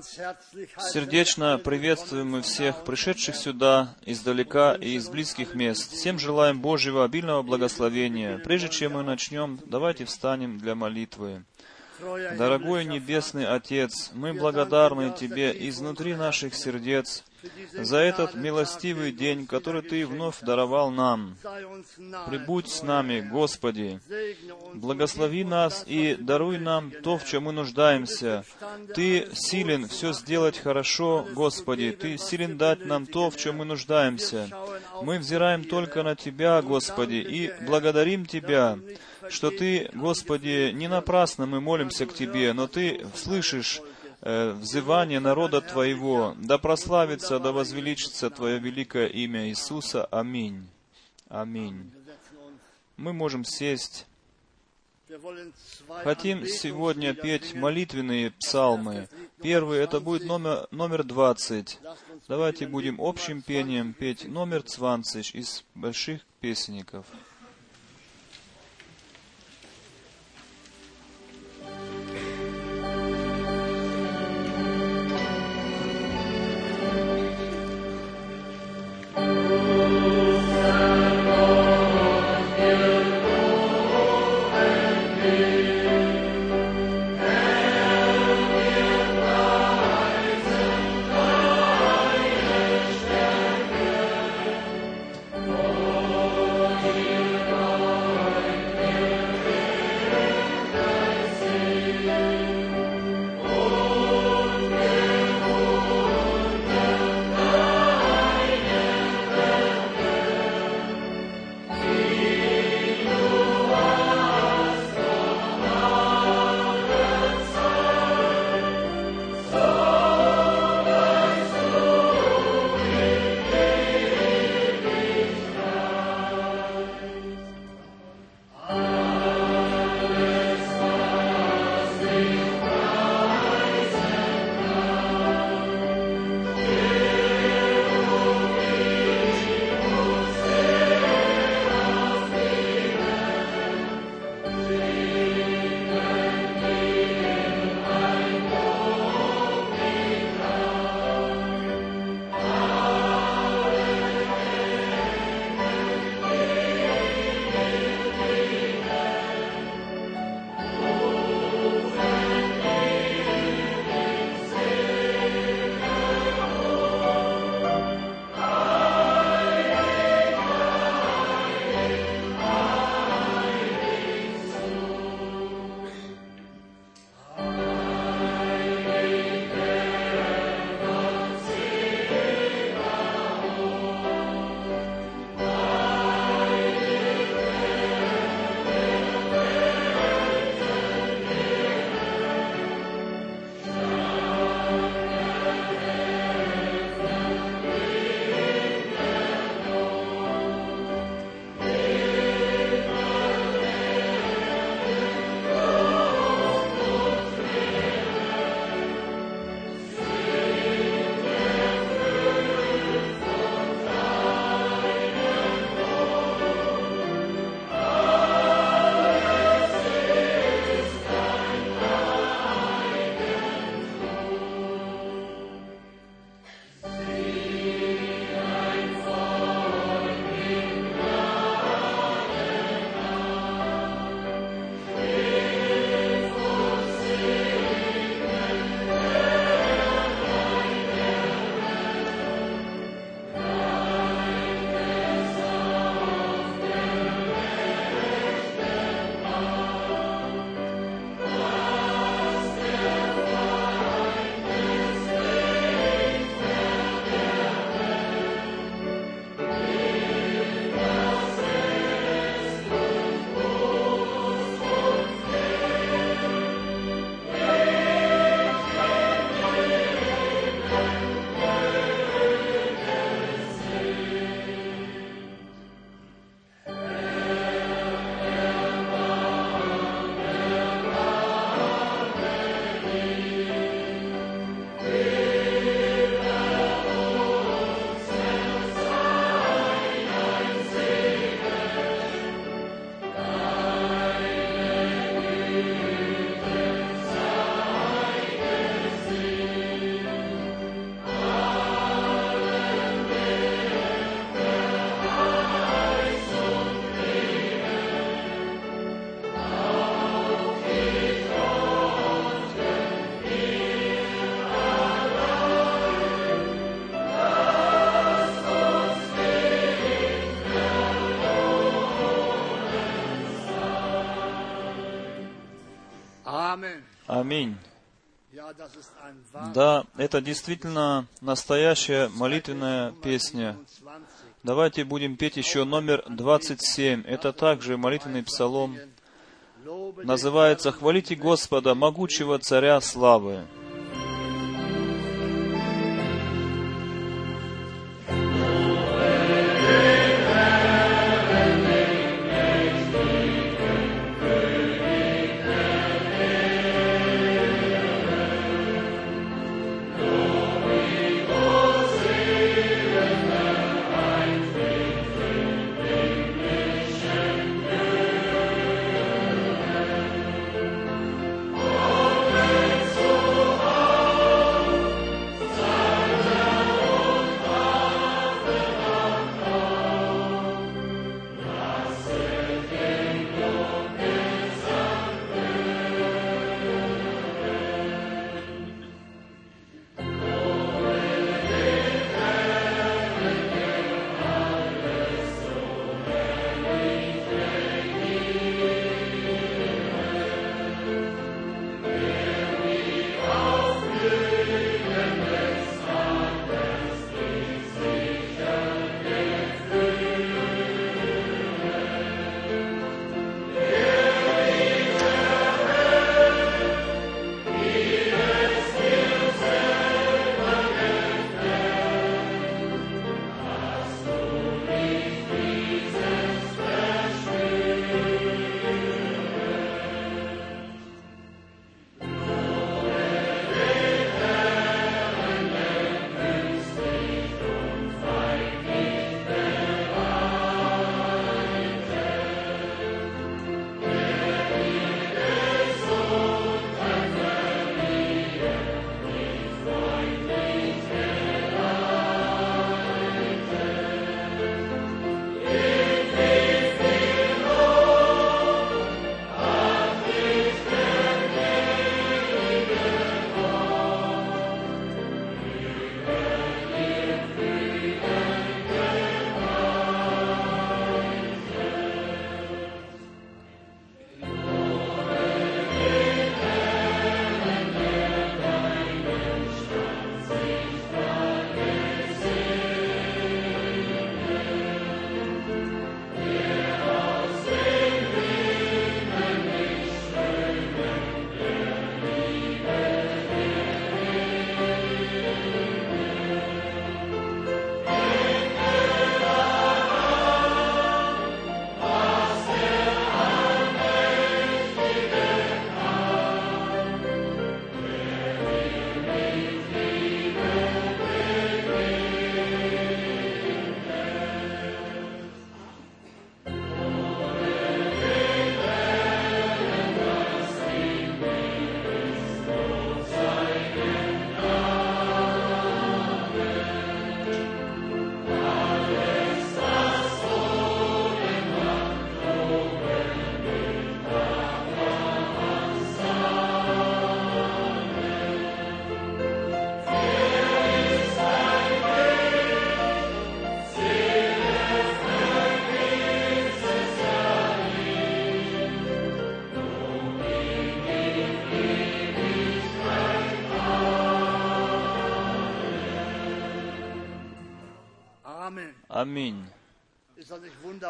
Сердечно приветствуем мы всех пришедших сюда издалека и из близких мест. Всем желаем Божьего обильного благословения. Прежде чем мы начнем, давайте встанем для молитвы. Дорогой Небесный Отец, мы благодарны Тебе изнутри наших сердец за этот милостивый день, который Ты вновь даровал нам. Прибудь с нами, Господи. Благослови нас и даруй нам то, в чем мы нуждаемся. Ты силен все сделать хорошо, Господи. Ты силен дать нам то, в чем мы нуждаемся. Мы взираем только на Тебя, Господи, и благодарим Тебя, что Ты, Господи, не напрасно мы молимся к Тебе, но Ты слышишь взывание народа Твоего, да прославится, да возвеличится Твое великое имя Иисуса. Аминь. Аминь. Мы можем сесть. Хотим сегодня петь молитвенные псалмы. Первый, это будет номер, номер 20. Давайте будем общим пением петь номер 20 из больших песенников. Это действительно настоящая молитвенная песня. 20. Давайте будем петь еще номер 27. Это также молитвенный псалом. Называется «Хвалите Господа, могучего Царя славы».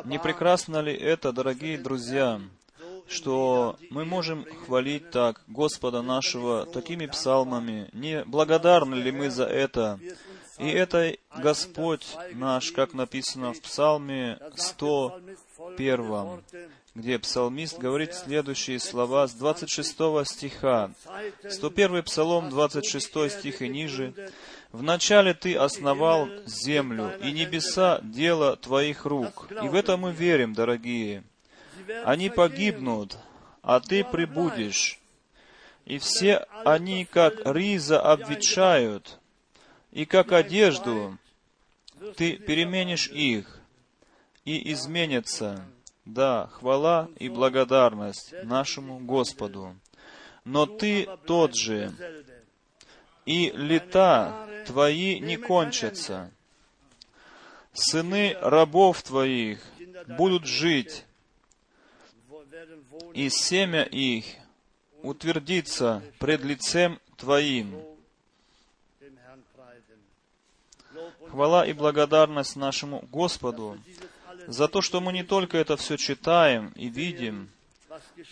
Не прекрасно ли это, дорогие друзья, что мы можем хвалить так Господа нашего такими псалмами? Не благодарны ли мы за это? И это Господь наш, как написано в Псалме 101, где псалмист говорит следующие слова с 26 стиха. 101 Псалом, 26 стих и ниже. «Вначале Ты основал землю, и небеса — дело Твоих рук». И в это мы верим, дорогие. Они погибнут, а Ты прибудешь. И все они, как риза, обветшают, и как одежду Ты переменишь их, и изменятся. Да, хвала и благодарность нашему Господу. Но Ты тот же, и лета Твои не кончатся. Сыны рабов Твоих будут жить, и семя их утвердиться пред лицем Твоим. Хвала и благодарность нашему Господу за то, что мы не только это все читаем и видим,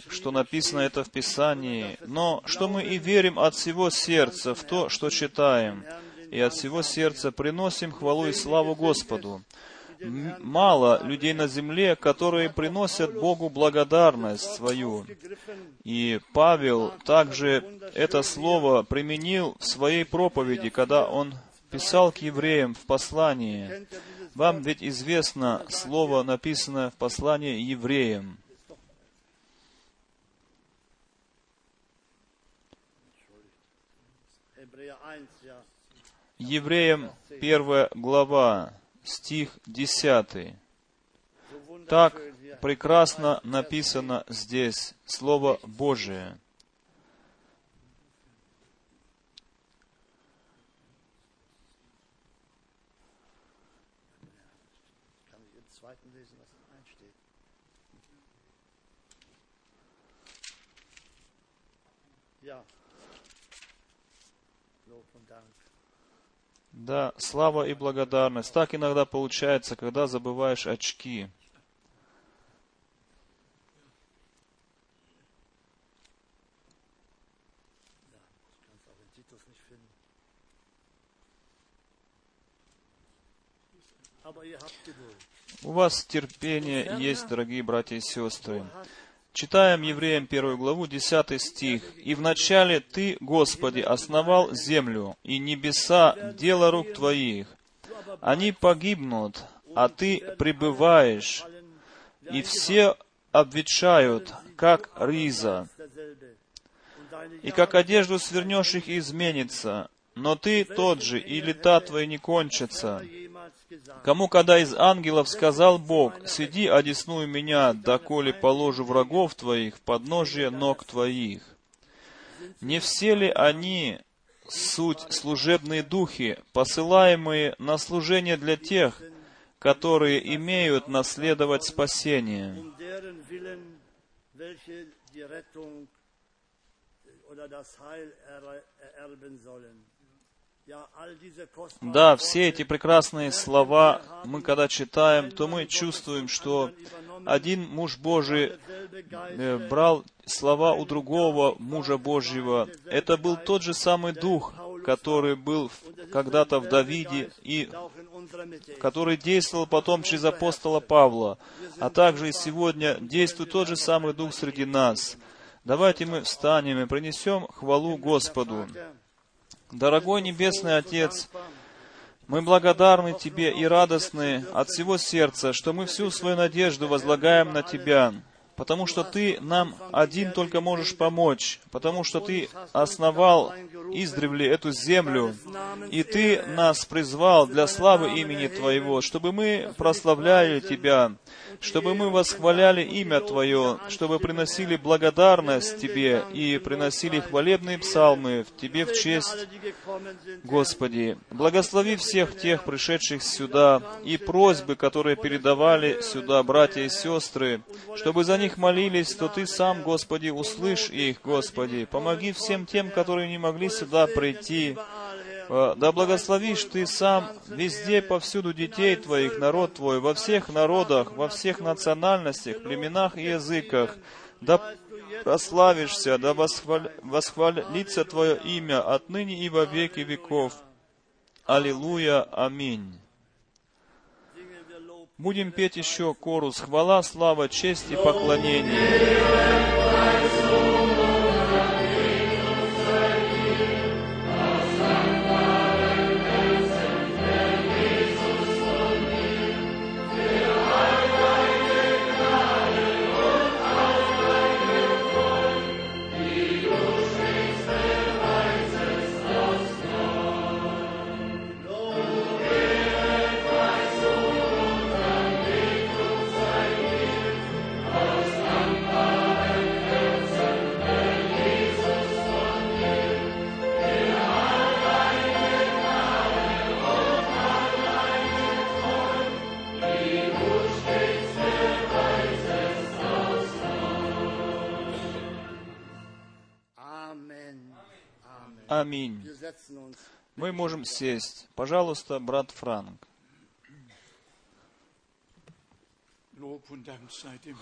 что написано это в Писании, но что мы и верим от всего сердца в то, что читаем, и от всего сердца приносим хвалу и славу Господу. Мало людей на земле, которые приносят Богу благодарность свою. И Павел также это слово применил в своей проповеди, когда он писал к евреям в послании. Вам ведь известно слово, написанное в послании евреям. Евреям первая глава, стих 10. So Так прекрасно написано здесь Слово Божие. Да, слава и благодарность. Так иногда получается, когда забываешь очки. У вас терпение есть, дорогие братья и сестры. Читаем Евреям первую главу, 10 стих. «И вначале Ты, Господи, основал землю, и небеса — дело рук Твоих. Они погибнут, а Ты пребываешь, и все обветшают, как риза. И как одежду свернешь их изменится, но Ты тот же, и лета Твои не кончатся. Кому, когда из ангелов сказал Бог, «Сиди, одесную меня, доколе положу врагов твоих в подножие ног твоих». Не все ли они суть служебные духи, посылаемые на служение для тех, которые имеют наследовать спасение? oder das Heil er, ererben sollen. Да, все эти прекрасные слова мы, когда читаем, то мы чувствуем, что один муж Божий э, брал слова у другого мужа Божьего. Это был тот же самый дух, который был когда-то в Давиде и который действовал потом через апостола Павла, а также и сегодня действует тот же самый Дух среди нас. Давайте мы встанем и принесем хвалу Господу. Дорогой Небесный Отец, мы благодарны Тебе и радостны от всего сердца, что мы всю свою надежду возлагаем на Тебя, потому что Ты нам один только можешь помочь, потому что Ты основал издревле эту землю, и Ты нас призвал для славы имени Твоего, чтобы мы прославляли Тебя, чтобы мы восхваляли имя Твое, чтобы приносили благодарность Тебе и приносили хвалебные псалмы в Тебе в честь Господи, благослови всех тех, пришедших сюда, и просьбы, которые передавали сюда братья и сестры, чтобы за них молились, то Ты сам, Господи, услышь их, Господи. Помоги всем тем, которые не могли сюда прийти. Э, Да благословишь Ты сам везде, повсюду детей Твоих, народ Твой, во всех народах, во всех национальностях, племенах и языках. Да прославишься, да восхваль- восхвалится Твое имя отныне и во веки веков. Аллилуйя, аминь. Будем петь еще корус «Хвала, слава, честь и поклонение». Мы можем сесть. Пожалуйста, брат Франк.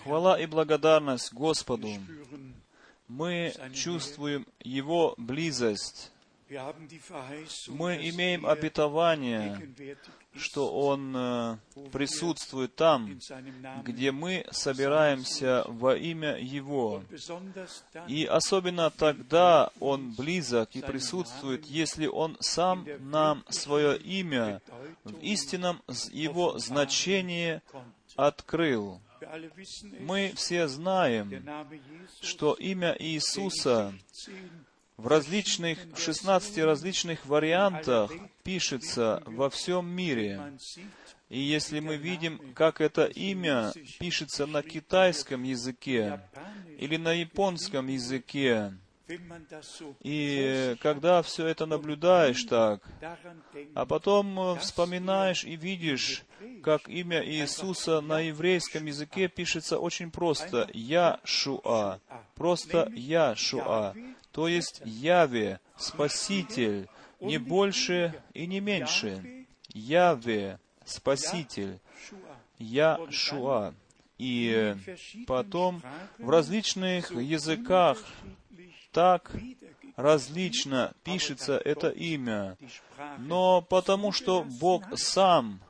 Хвала и благодарность Господу. Мы чувствуем Его близость. Мы имеем обетование, что Он э, присутствует там, где мы собираемся во имя Его. И особенно тогда Он близок и присутствует, если Он сам нам свое имя в истинном Его значении открыл. Мы все знаем, что имя Иисуса in 16 в различных, в 16 различных вариантах пишется во всем мире. И если мы видим, как это имя пишется на китайском языке или на японском языке, и когда все это наблюдаешь так, а потом э, вспоминаешь и видишь, как имя Иисуса на еврейском языке пишется очень просто. Яшуа, просто Яшуа, то есть Яве, Спаситель, не больше и не меньше. Яве, Спаситель, Яшуа. И потом в различных языках так различно пишется это имя. Но потому что Бог сам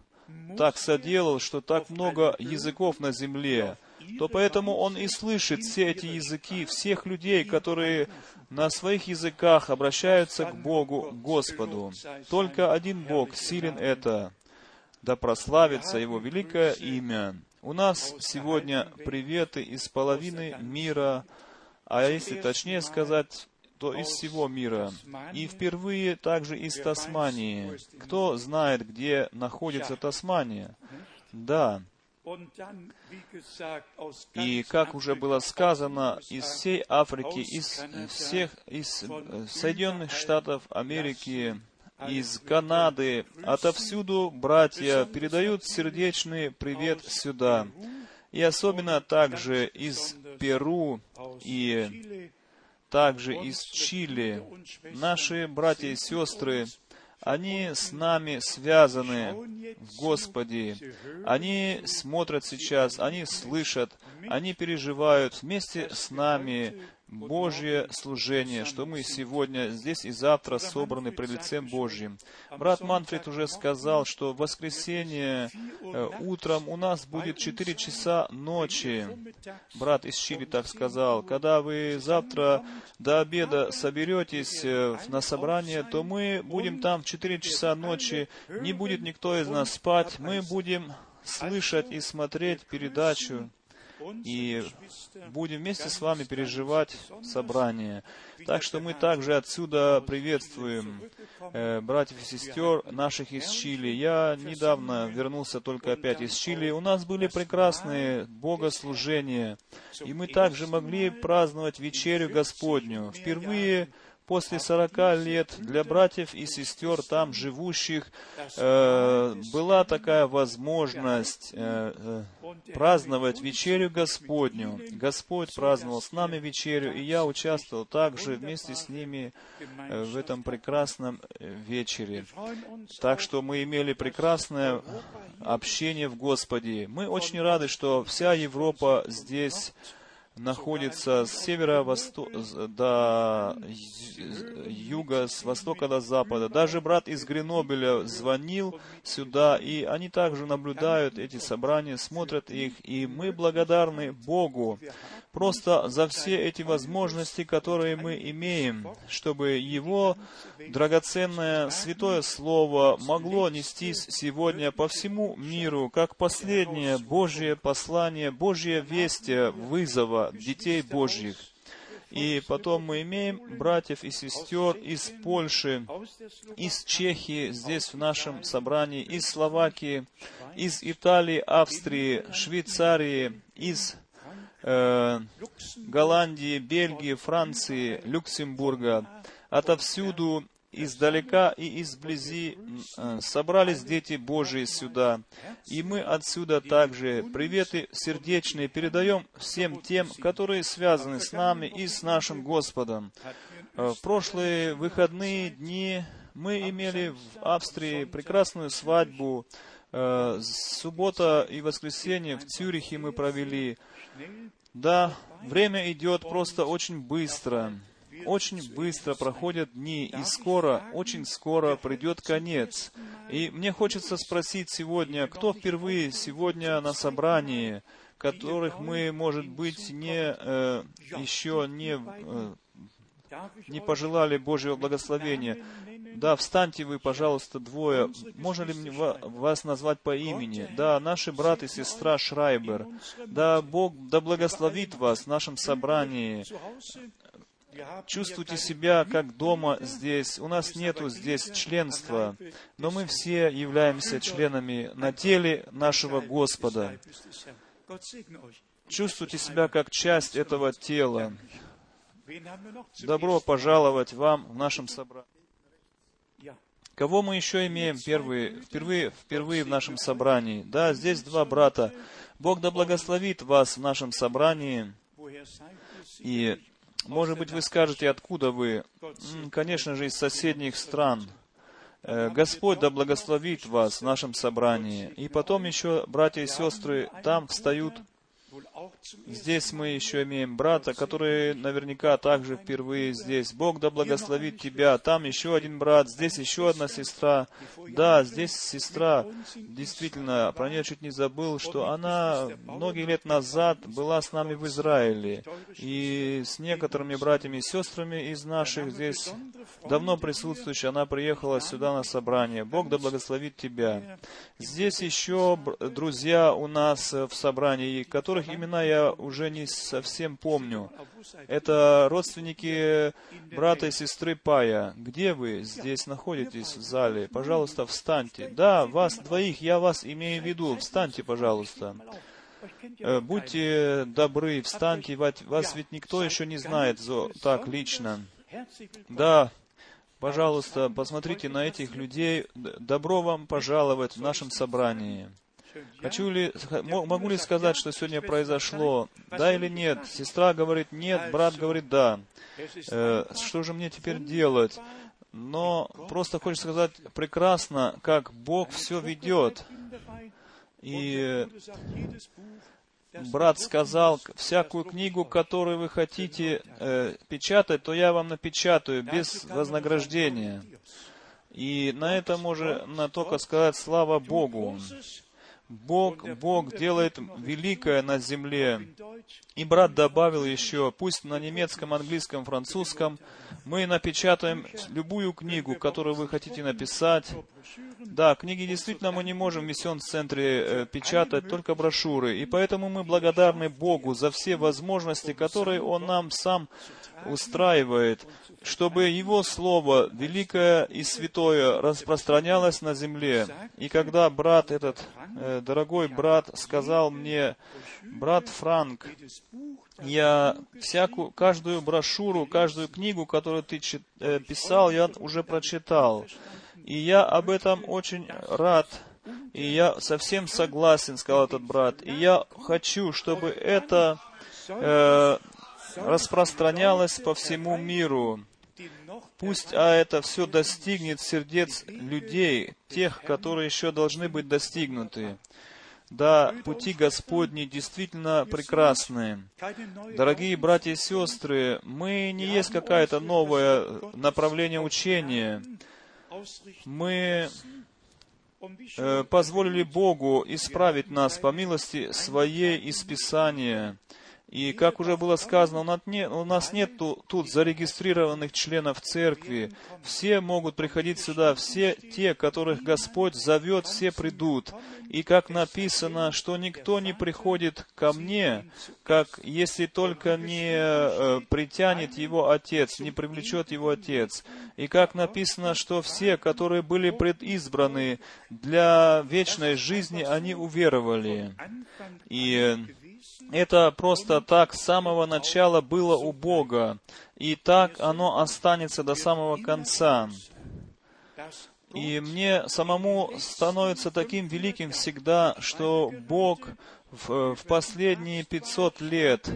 так соделал, что так много языков на земле, то поэтому Он и слышит все эти языки всех людей, которые на своих языках обращаются к Богу, Господу. Только один Бог силен это. Да прославится Его великое имя. У нас сегодня приветы из половины мира, а если точнее сказать, то из всего мира. И впервые также из Тасмании. Кто знает, где находится Тасмания? Да. И, ganz как уже было Afrika, сказано, из всей Африки, из всех, из э, Соединенных Штатов Америки, из Канады, отовсюду братья передают сердечный привет сюда. И особенно также из Перу и также из Чили. Наши братья и сестры, они с нами связаны в Господе. Они смотрят сейчас, они слышат, они переживают вместе с нами Божье служение, что мы сегодня здесь и завтра собраны пред лицем Божьим. Брат Манфред уже сказал, что в воскресенье э, утром у нас будет 4 часа ночи. Брат из Чили так сказал. Когда вы завтра до обеда соберетесь э, на собрание, то мы будем там в 4 часа ночи. Не будет никто из нас спать. Мы будем слышать и смотреть передачу и будем вместе с вами переживать собрание. Так что мы также отсюда приветствуем э, братьев и сестер наших из Чили. Я недавно вернулся только опять из Чили. У нас были прекрасные богослужения, и мы также могли праздновать вечерю Господню. Впервые после 40 лет для братьев и сестер там живущих э, была такая возможность э, э, праздновать вечерю Господню. Господь праздновал с нами вечерю, и я участвовал также вместе с ними э, в этом прекрасном э, вечере. Так что мы имели прекрасное общение в Господе. Мы очень рады, что вся Европа здесь находится с севера восто... до юга, с востока до запада. Даже брат из Гренобеля звонил сюда, и они также наблюдают эти собрания, смотрят их, и мы благодарны Богу просто за все эти возможности, которые мы имеем, чтобы Его драгоценное святое Слово могло нестись сегодня по всему миру, как последнее Божье послание, Божье вестие вызова детей Божьих. И потом мы имеем братьев и сестер из Польши, из Чехии, здесь в нашем собрании, из Словакии, из Италии, Австрии, Швейцарии, из э, Голландии, Бельгии, Франции, Люксембурга, отовсюду, издалека и изблизи э, собрались дети Божии сюда. И мы отсюда также приветы сердечные передаем всем тем, которые связаны с нами и с нашим Господом. Э, В прошлые выходные дни мы имели в Австрии прекрасную свадьбу. Суббота и воскресенье в Цюрихе мы провели. Да, время идет просто очень быстро. Очень быстро проходят дни, и скоро, очень скоро придет конец. И мне хочется спросить сегодня, кто впервые сегодня на собрании, которых мы, может быть, не э, еще не э, не пожелали Божьего благословения. Да, встаньте вы, пожалуйста, двое. Можно ли мне ва- вас назвать по имени? Да, наши брат и сестра Шрайбер. Да, Бог да благословит вас в нашем собрании. Чувствуйте себя как дома здесь. У нас нету здесь членства, но мы все являемся членами на теле нашего Господа. Чувствуйте себя как часть этого тела. Добро пожаловать вам в нашем собрании. Кого мы еще имеем первые, впервые, впервые в нашем собрании? Да, здесь два брата. Бог да благословит вас в нашем собрании. И, может быть, вы скажете, откуда вы? Конечно же, из соседних стран. Э, Господь да благословит вас в нашем собрании. И потом еще братья и сестры там встают Здесь мы еще имеем брата, который наверняка также впервые здесь. Бог да благословит тебя. Там еще один брат, здесь еще одна сестра. Да, здесь сестра. Действительно, про нее чуть не забыл, что она многие лет назад была с нами в Израиле. И с некоторыми братьями и сестрами из наших здесь давно присутствующих, она приехала сюда на собрание. Бог да благословит тебя. Здесь еще друзья у нас в собрании, которых имена я уже не совсем помню. Это родственники брата и сестры Пая. Где вы здесь находитесь в зале? Пожалуйста, встаньте. Да, вас двоих, я вас имею в виду. Встаньте, пожалуйста. Э, Будьте добры, встаньте, вас ведь никто еще не знает так лично. Да, пожалуйста, посмотрите на этих людей. Добро вам пожаловать в нашем собрании. Хочу ли, могу ли сказать, что сегодня произошло? Да или нет? Сестра говорит нет, брат говорит да. Э, что же мне теперь делать? Но просто хочется сказать прекрасно, как Бог все ведет. И брат сказал, всякую книгу, которую вы хотите э, печатать, то я вам напечатаю без вознаграждения. И на этом можно только сказать слава Богу. Бог, Бог делает великое на земле. И брат добавил еще, пусть на немецком, английском, французском мы напечатаем любую книгу, которую вы хотите написать. Да, книги действительно мы не можем в миссион-центре э, печатать, только брошюры. И поэтому мы благодарны Богу за все возможности, которые Он нам сам устраивает, чтобы Его Слово, великое и святое, распространялось на земле. И когда брат этот, э, дорогой брат, сказал мне, брат Франк, я всякую, каждую брошюру, каждую книгу, которую ты чит- э, писал, я уже прочитал. И я об этом очень рад. И я совсем согласен, сказал этот брат. И я хочу, чтобы это э, распространялось по всему миру. Пусть а это все достигнет сердец людей, тех, которые еще должны быть достигнуты. Да, пути Господни действительно прекрасны. Дорогие братья и сестры, мы не есть какое-то новое направление учения. Мы э, позволили Богу исправить нас по милости Своей из Писания. И, как уже было сказано, у нас нет, тут зарегистрированных членов церкви. Все могут приходить сюда, все те, которых Господь зовет, все придут. И как написано, что никто не приходит ко мне, как если только не э, притянет его Отец, не привлечет его Отец. И как написано, что все, которые были предизбраны для вечной жизни, они уверовали. И это просто так с самого начала было у Бога, и так оно останется до самого конца. И мне самому становится таким великим всегда, что Бог в, в последние 500 лет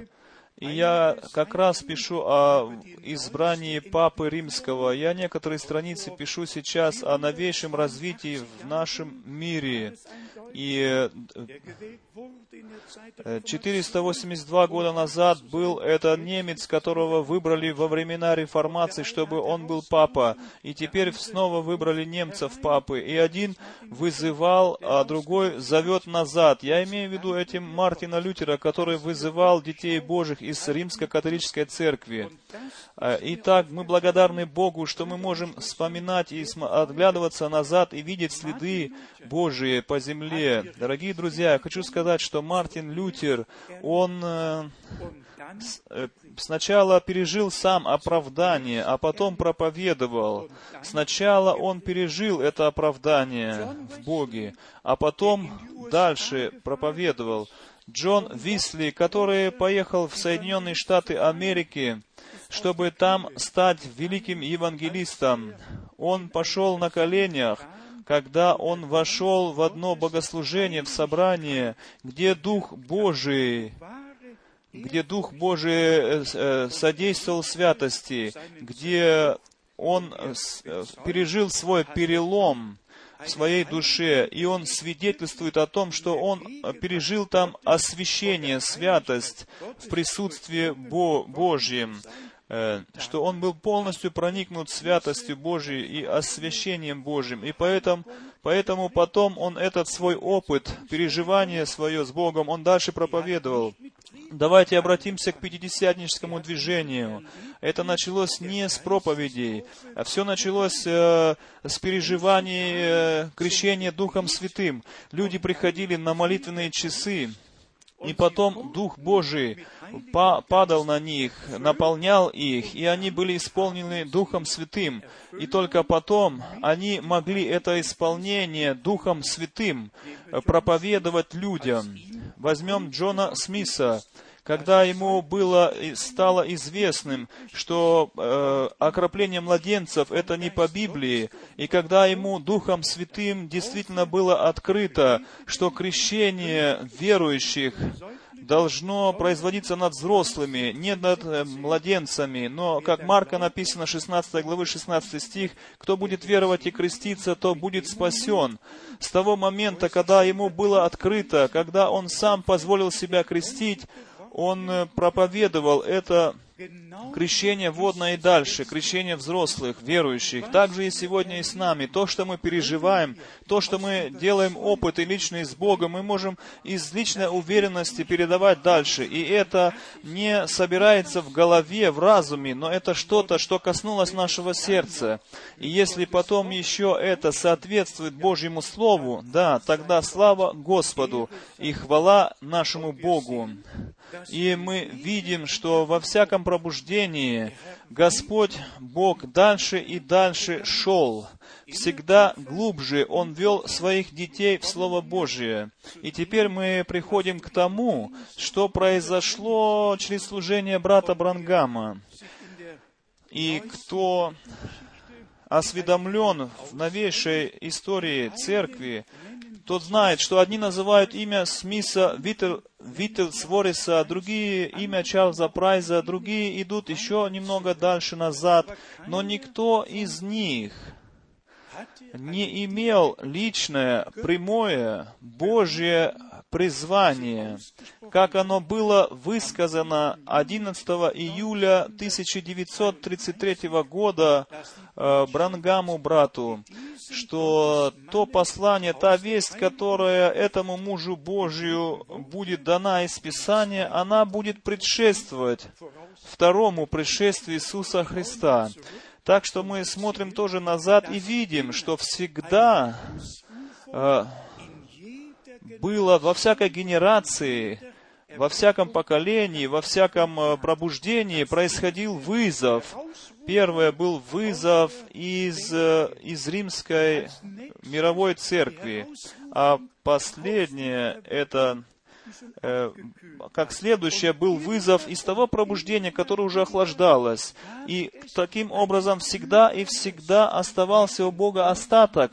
И я как раз пишу о избрании Папы Римского. Я некоторые страницы пишу сейчас о новейшем развитии в нашем мире. И э, 482 года назад был это немец, которого выбрали во времена реформации, чтобы он был папа. И теперь снова выбрали немцев папы. И один вызывал, а другой зовет назад. Я имею в виду этим Мартина Лютера, который вызывал детей Божьих из римско-католической церкви. А, Итак, мы благодарны Богу, что мы можем вспоминать и отглядываться назад и видеть следы Божии по земле. Дорогие друзья, я хочу сказать, что Мартин Лютер, он э, э, сначала пережил сам оправдание, а потом проповедовал. Сначала он пережил это оправдание в Боге, а потом дальше проповедовал. Джон Висли, который поехал в Соединенные Штаты Америки, чтобы там стать великим евангелистом, он пошел на коленях, когда он вошел в одно богослужение, в собрание, где Дух Божий, где Дух Божий э, э, содействовал святости, где он э, пережил свой перелом в своей душе, и он свидетельствует о том, что он пережил там освящение, святость в присутствии Бо Божьем. Э, что он был полностью проникнут святостью Божией и освящением Божьим. И поэтому, поэтому потом он этот свой опыт, переживание свое с Богом, он дальше проповедовал. Давайте обратимся к пятидесятническому движению. Это началось не с проповедей, а все началось э, с переживаний э, крещения Духом Святым. Люди приходили на молитвенные часы, и потом Дух Божий падал на них, наполнял их, и они были исполнены Духом Святым. И только потом они могли это исполнение Духом Святым проповедовать людям. Возьмем Джона Смиса когда ему было, стало известным, что э, окропление младенцев это не по Библии, и когда ему Духом Святым действительно было открыто, что крещение верующих должно производиться над взрослыми, не над э, младенцами. Но, как Марка написано, 16 главы, 16 стих, «Кто будет веровать и креститься, то будет спасен». С того момента, когда ему было открыто, когда он сам позволил себя крестить, он э, проповедовал это крещение водное и дальше, крещение взрослых, верующих. Также и сегодня и с нами. То, что мы переживаем, то, что мы делаем опыты личные с Богом, мы можем из личной уверенности передавать дальше. И это не собирается в голове, в разуме, но это что-то, что коснулось нашего сердца. И если потом еще это соответствует Божьему Слову, да, тогда слава Господу и хвала нашему Богу. И мы видим, что во всяком пробуждении Господь Бог дальше и дальше шел. Всегда глубже Он вел своих детей в Слово Божие. И теперь мы приходим к тому, что произошло через служение брата Брангама. И кто осведомлен в новейшей истории церкви, тот знает, что одни называют имя Смиса Виттел, Виттельсвориса, другие имя Чарльза Прайза, другие идут еще немного дальше назад, но никто из них не имел личное, прямое, Божье призвание, как оно было высказано 11 июля 1933 года э, Брангаму брату, что то послание, та весть, которая этому мужу Божию будет дана из Писания, она будет предшествовать второму пришествию Иисуса Христа. Так что мы смотрим тоже назад и видим, что всегда э, было во всякой генерации, во всяком поколении, во всяком э, пробуждении происходил вызов. Первое был вызов из, э, из римской мировой церкви, а последнее это э, как следующее был вызов из того пробуждения, которое уже охлаждалось. И таким образом всегда и всегда оставался у Бога остаток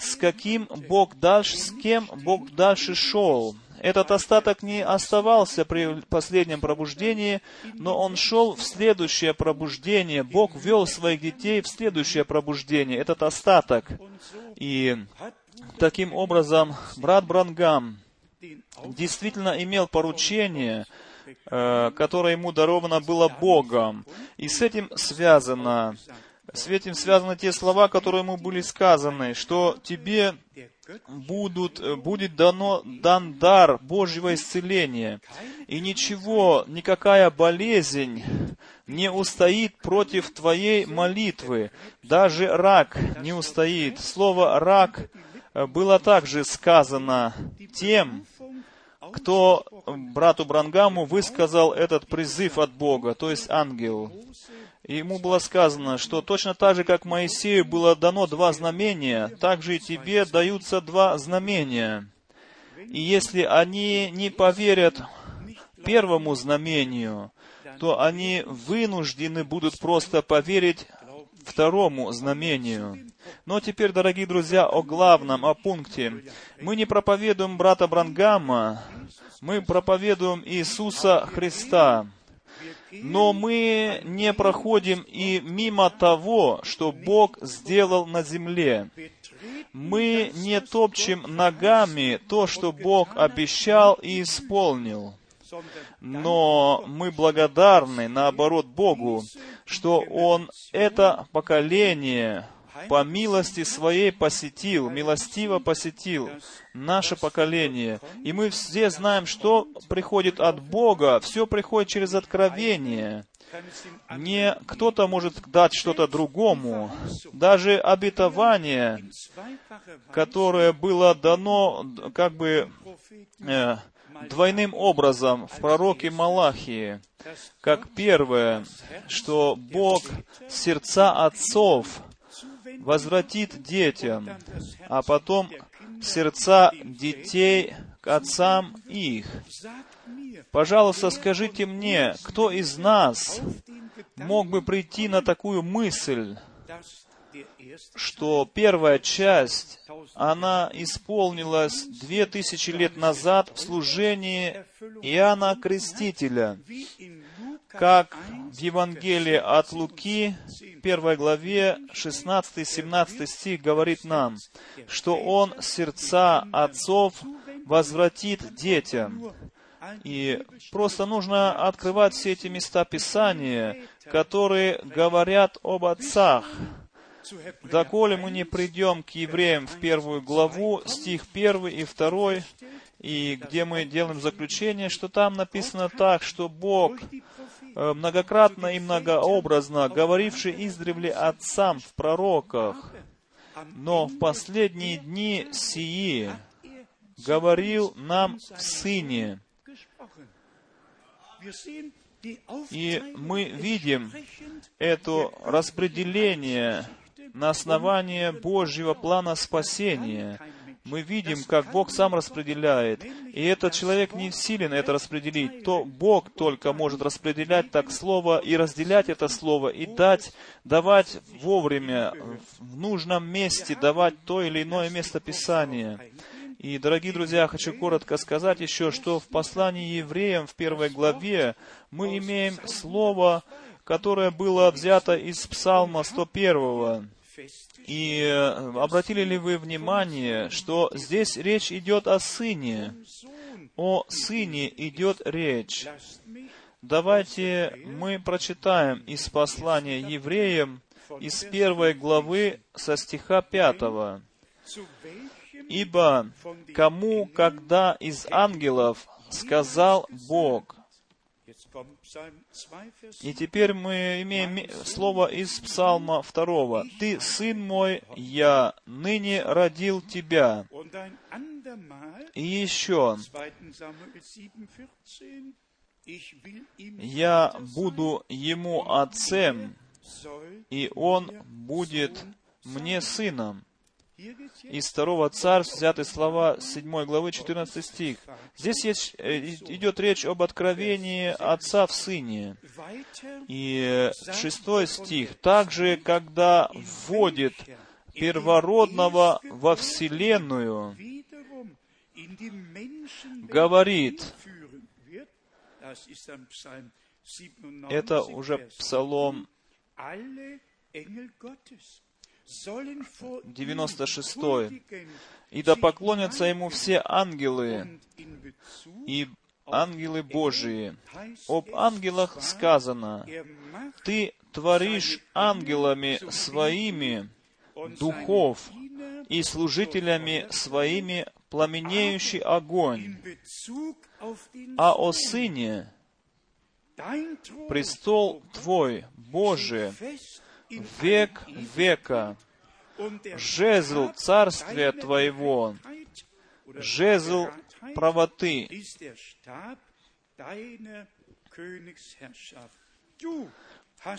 с каким Бог дальше, с кем Бог дальше шел. этот остаток не оставался при последнем пробуждении, но он шел в следующее пробуждение. Бог вел своих детей в следующее пробуждение, этот остаток. И таким образом брат Брангам действительно имел поручение, э, которое ему даровано было Богом. И с этим связано, с этим связаны те слова, которые ему были сказаны, что тебе будут, будет дано, дан дар Божьего исцеления, и ничего, никакая болезнь не устоит против твоей молитвы, даже рак не устоит. Слово «рак» было также сказано тем, кто брату Брангаму высказал этот призыв от Бога, то есть ангел. И ему было сказано, что точно так же, как Моисею было дано два знамения, так же и тебе даются два знамения. И если они не поверят первому знамению, то они вынуждены будут просто поверить второму знамению. Но теперь, дорогие друзья, о главном, о пункте. Мы не проповедуем брата Брангама, мы проповедуем Иисуса Христа. Но мы не проходим и мимо того, что Бог сделал на земле. Мы не топчем ногами то, что Бог обещал и исполнил. Но мы благодарны, наоборот, Богу, что Он это поколение по милости своей посетил, милостиво посетил наше поколение. И мы все знаем, что приходит от Бога, все приходит через откровение. Не кто-то может дать что-то другому. Даже обетование, которое было дано как бы э, двойным образом в пророке Малахии, как первое, что Бог сердца отцов возвратит детям, а потом сердца детей к отцам их. Пожалуйста, скажите мне, кто из нас мог бы прийти на такую мысль, что первая часть, она исполнилась две тысячи лет назад в служении Иоанна Крестителя, как в Евангелии от Луки, первой главе, 16-17 стих говорит нам, что Он сердца отцов возвратит детям. И просто нужно открывать все эти места Писания, которые говорят об отцах. Доколе мы не придем к евреям в первую главу, стих первый и второй, и где мы делаем заключение, что там написано так, что Бог многократно и многообразно говоривший издревле отцам в пророках, но в последние дни сии говорил нам в Сыне. И мы видим это распределение на основании Божьего плана спасения – мы видим, как Бог сам распределяет. И этот человек не в силе на это распределить. То Бог только может распределять так слово и разделять это слово, и дать, давать вовремя, в нужном месте, давать то или иное место Писания. И, дорогие друзья, хочу коротко сказать еще, что в послании евреям в первой главе мы имеем слово, которое было взято из Псалма 101. И э, обратили ли вы внимание, что здесь речь идет о сыне? О сыне идет речь. Давайте мы прочитаем из послания евреям из первой главы со стиха пятого. «Ибо кому, когда из ангелов сказал Бог, и теперь мы имеем слово из Псалма 2. «Ты, сын мой, я ныне родил тебя». И еще, «Я буду ему отцем, и он будет мне сыном». Из второго царств взяты слова 7 главы 14 стих. Здесь есть, э, идет речь об откровении Отца в Сыне. И шестой стих. Также, когда вводит первородного во Вселенную, говорит, führen wird. Das ist dann Psalm 97, это уже Псалом Alle Engel Gottes sollen vor ihm 96. huldigen «И да поклонятся Ему все ангелы и ангелы Божии». Об ангелах сказано, «Ты творишь ангелами своими духов и служителями своими пламенеющий огонь, а о. Сыне престол Твой, in век века, жезл царствия Твоего, жезл правоты,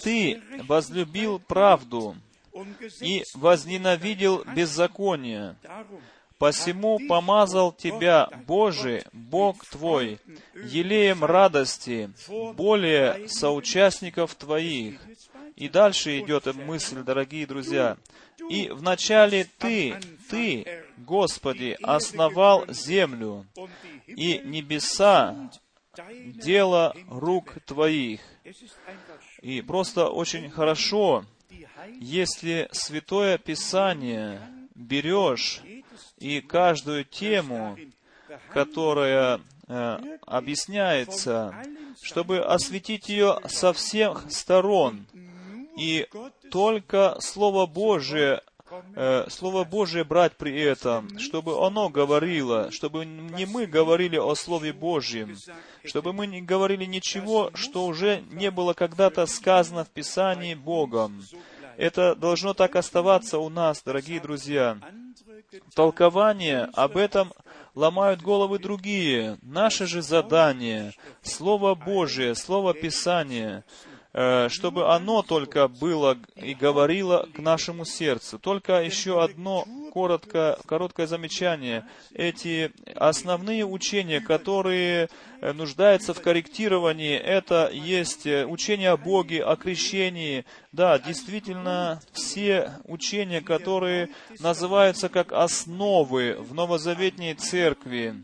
Ты возлюбил правду и возненавидел беззаконие. Посему помазал тебя, Боже, Бог твой, елеем радости, более соучастников твоих. И дальше идет мысль, дорогие друзья. И вначале Ты, Ты, Господи, основал землю, и небеса дело рук Твоих. И просто очень хорошо, если Святое Писание берешь и каждую тему, которая э, объясняется, чтобы осветить ее со всех сторон. И только Слово Божие, э, Слово Божие брать при этом, чтобы оно говорило, чтобы не мы говорили о Слове Божьем, чтобы мы не говорили ничего, что уже не было когда-то сказано в Писании Богом. Это должно так оставаться у нас, дорогие друзья. Толкование об этом ломают головы другие. Наше же задание — Слово Божие, Слово Писания, э, чтобы оно только было и говорило к нашему сердцу. Только еще одно коротко, короткое замечание. Эти основные учения, которые э, нуждаются в корректировании, это есть э, учение о Боге, о крещении. Да, действительно, все учения, которые называются как основы в новозаветней церкви,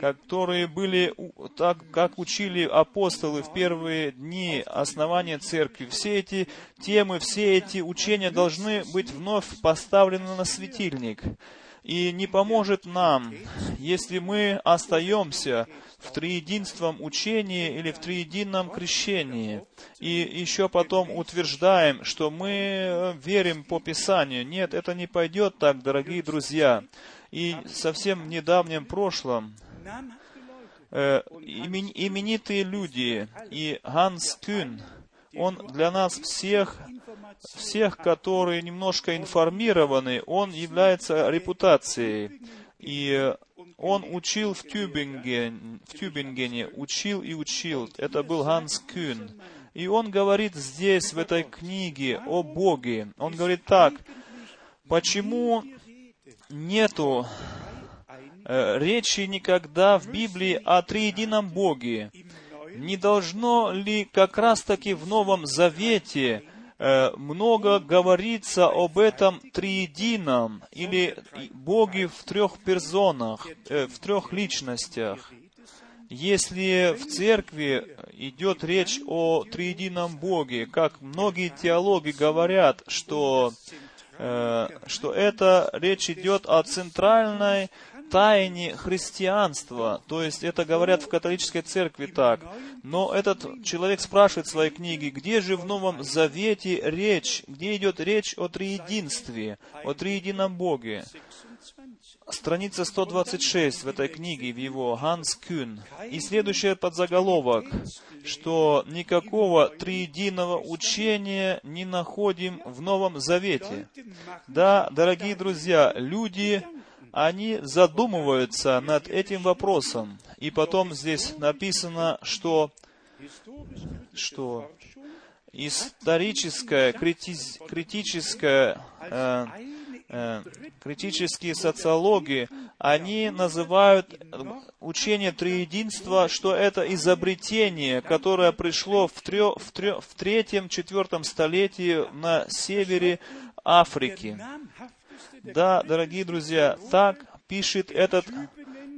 которые были, так как учили апостолы в первые дни основания церкви. Все эти темы, все эти учения должны быть вновь поставлены на светильник. И не поможет нам, если мы остаемся в триединством учении или в триединном крещении, и еще потом утверждаем, что мы э, верим по Писанию. Нет, это не пойдет так, дорогие друзья. И совсем в недавнем прошлом э, имен- именитые люди и Ганс Кюн, он для нас всех, всех, которые немножко информированы, он является репутацией. И он учил в Тюбинген, в Тюбингене, учил и учил. Это был Ганс Кюн. И он говорит здесь, в этой книге, о Боге. Он говорит так, почему нету речи никогда в Библии о триедином Боге. Не должно ли как раз-таки в Новом Завете э, много говорится об этом триедином или Боге в трех персонах, э, в трех личностях? Если в церкви идет речь о триедином Боге, как многие теологи говорят, что, э, что это речь идет о центральной тайне христианства, то есть это говорят в католической церкви так. Но этот человек спрашивает в своей книге, где же в Новом Завете речь, где идет речь о триединстве, о триедином Боге? Страница 126 в этой книге, в его Ганс Кюн. И следующий подзаголовок, что никакого триединого учения не находим в Новом Завете. Да, дорогие друзья, люди, они задумываются над этим вопросом. И потом здесь написано, что, что историческая, крити- критическая, э, э, критические социологи, они называют учение триединства, что это изобретение, которое пришло в, трё- в, трё- в третьем, четвертом столетии на севере Африки. Да, дорогие друзья, так пишет этот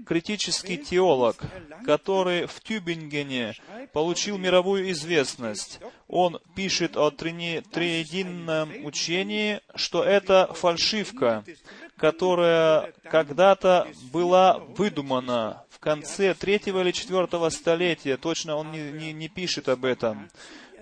критический теолог, который в Тюбингене получил мировую известность. Он пишет о триединном учении, что это фальшивка, которая когда-то была выдумана в конце третьего или четвертого столетия. Точно он не, не, не пишет об этом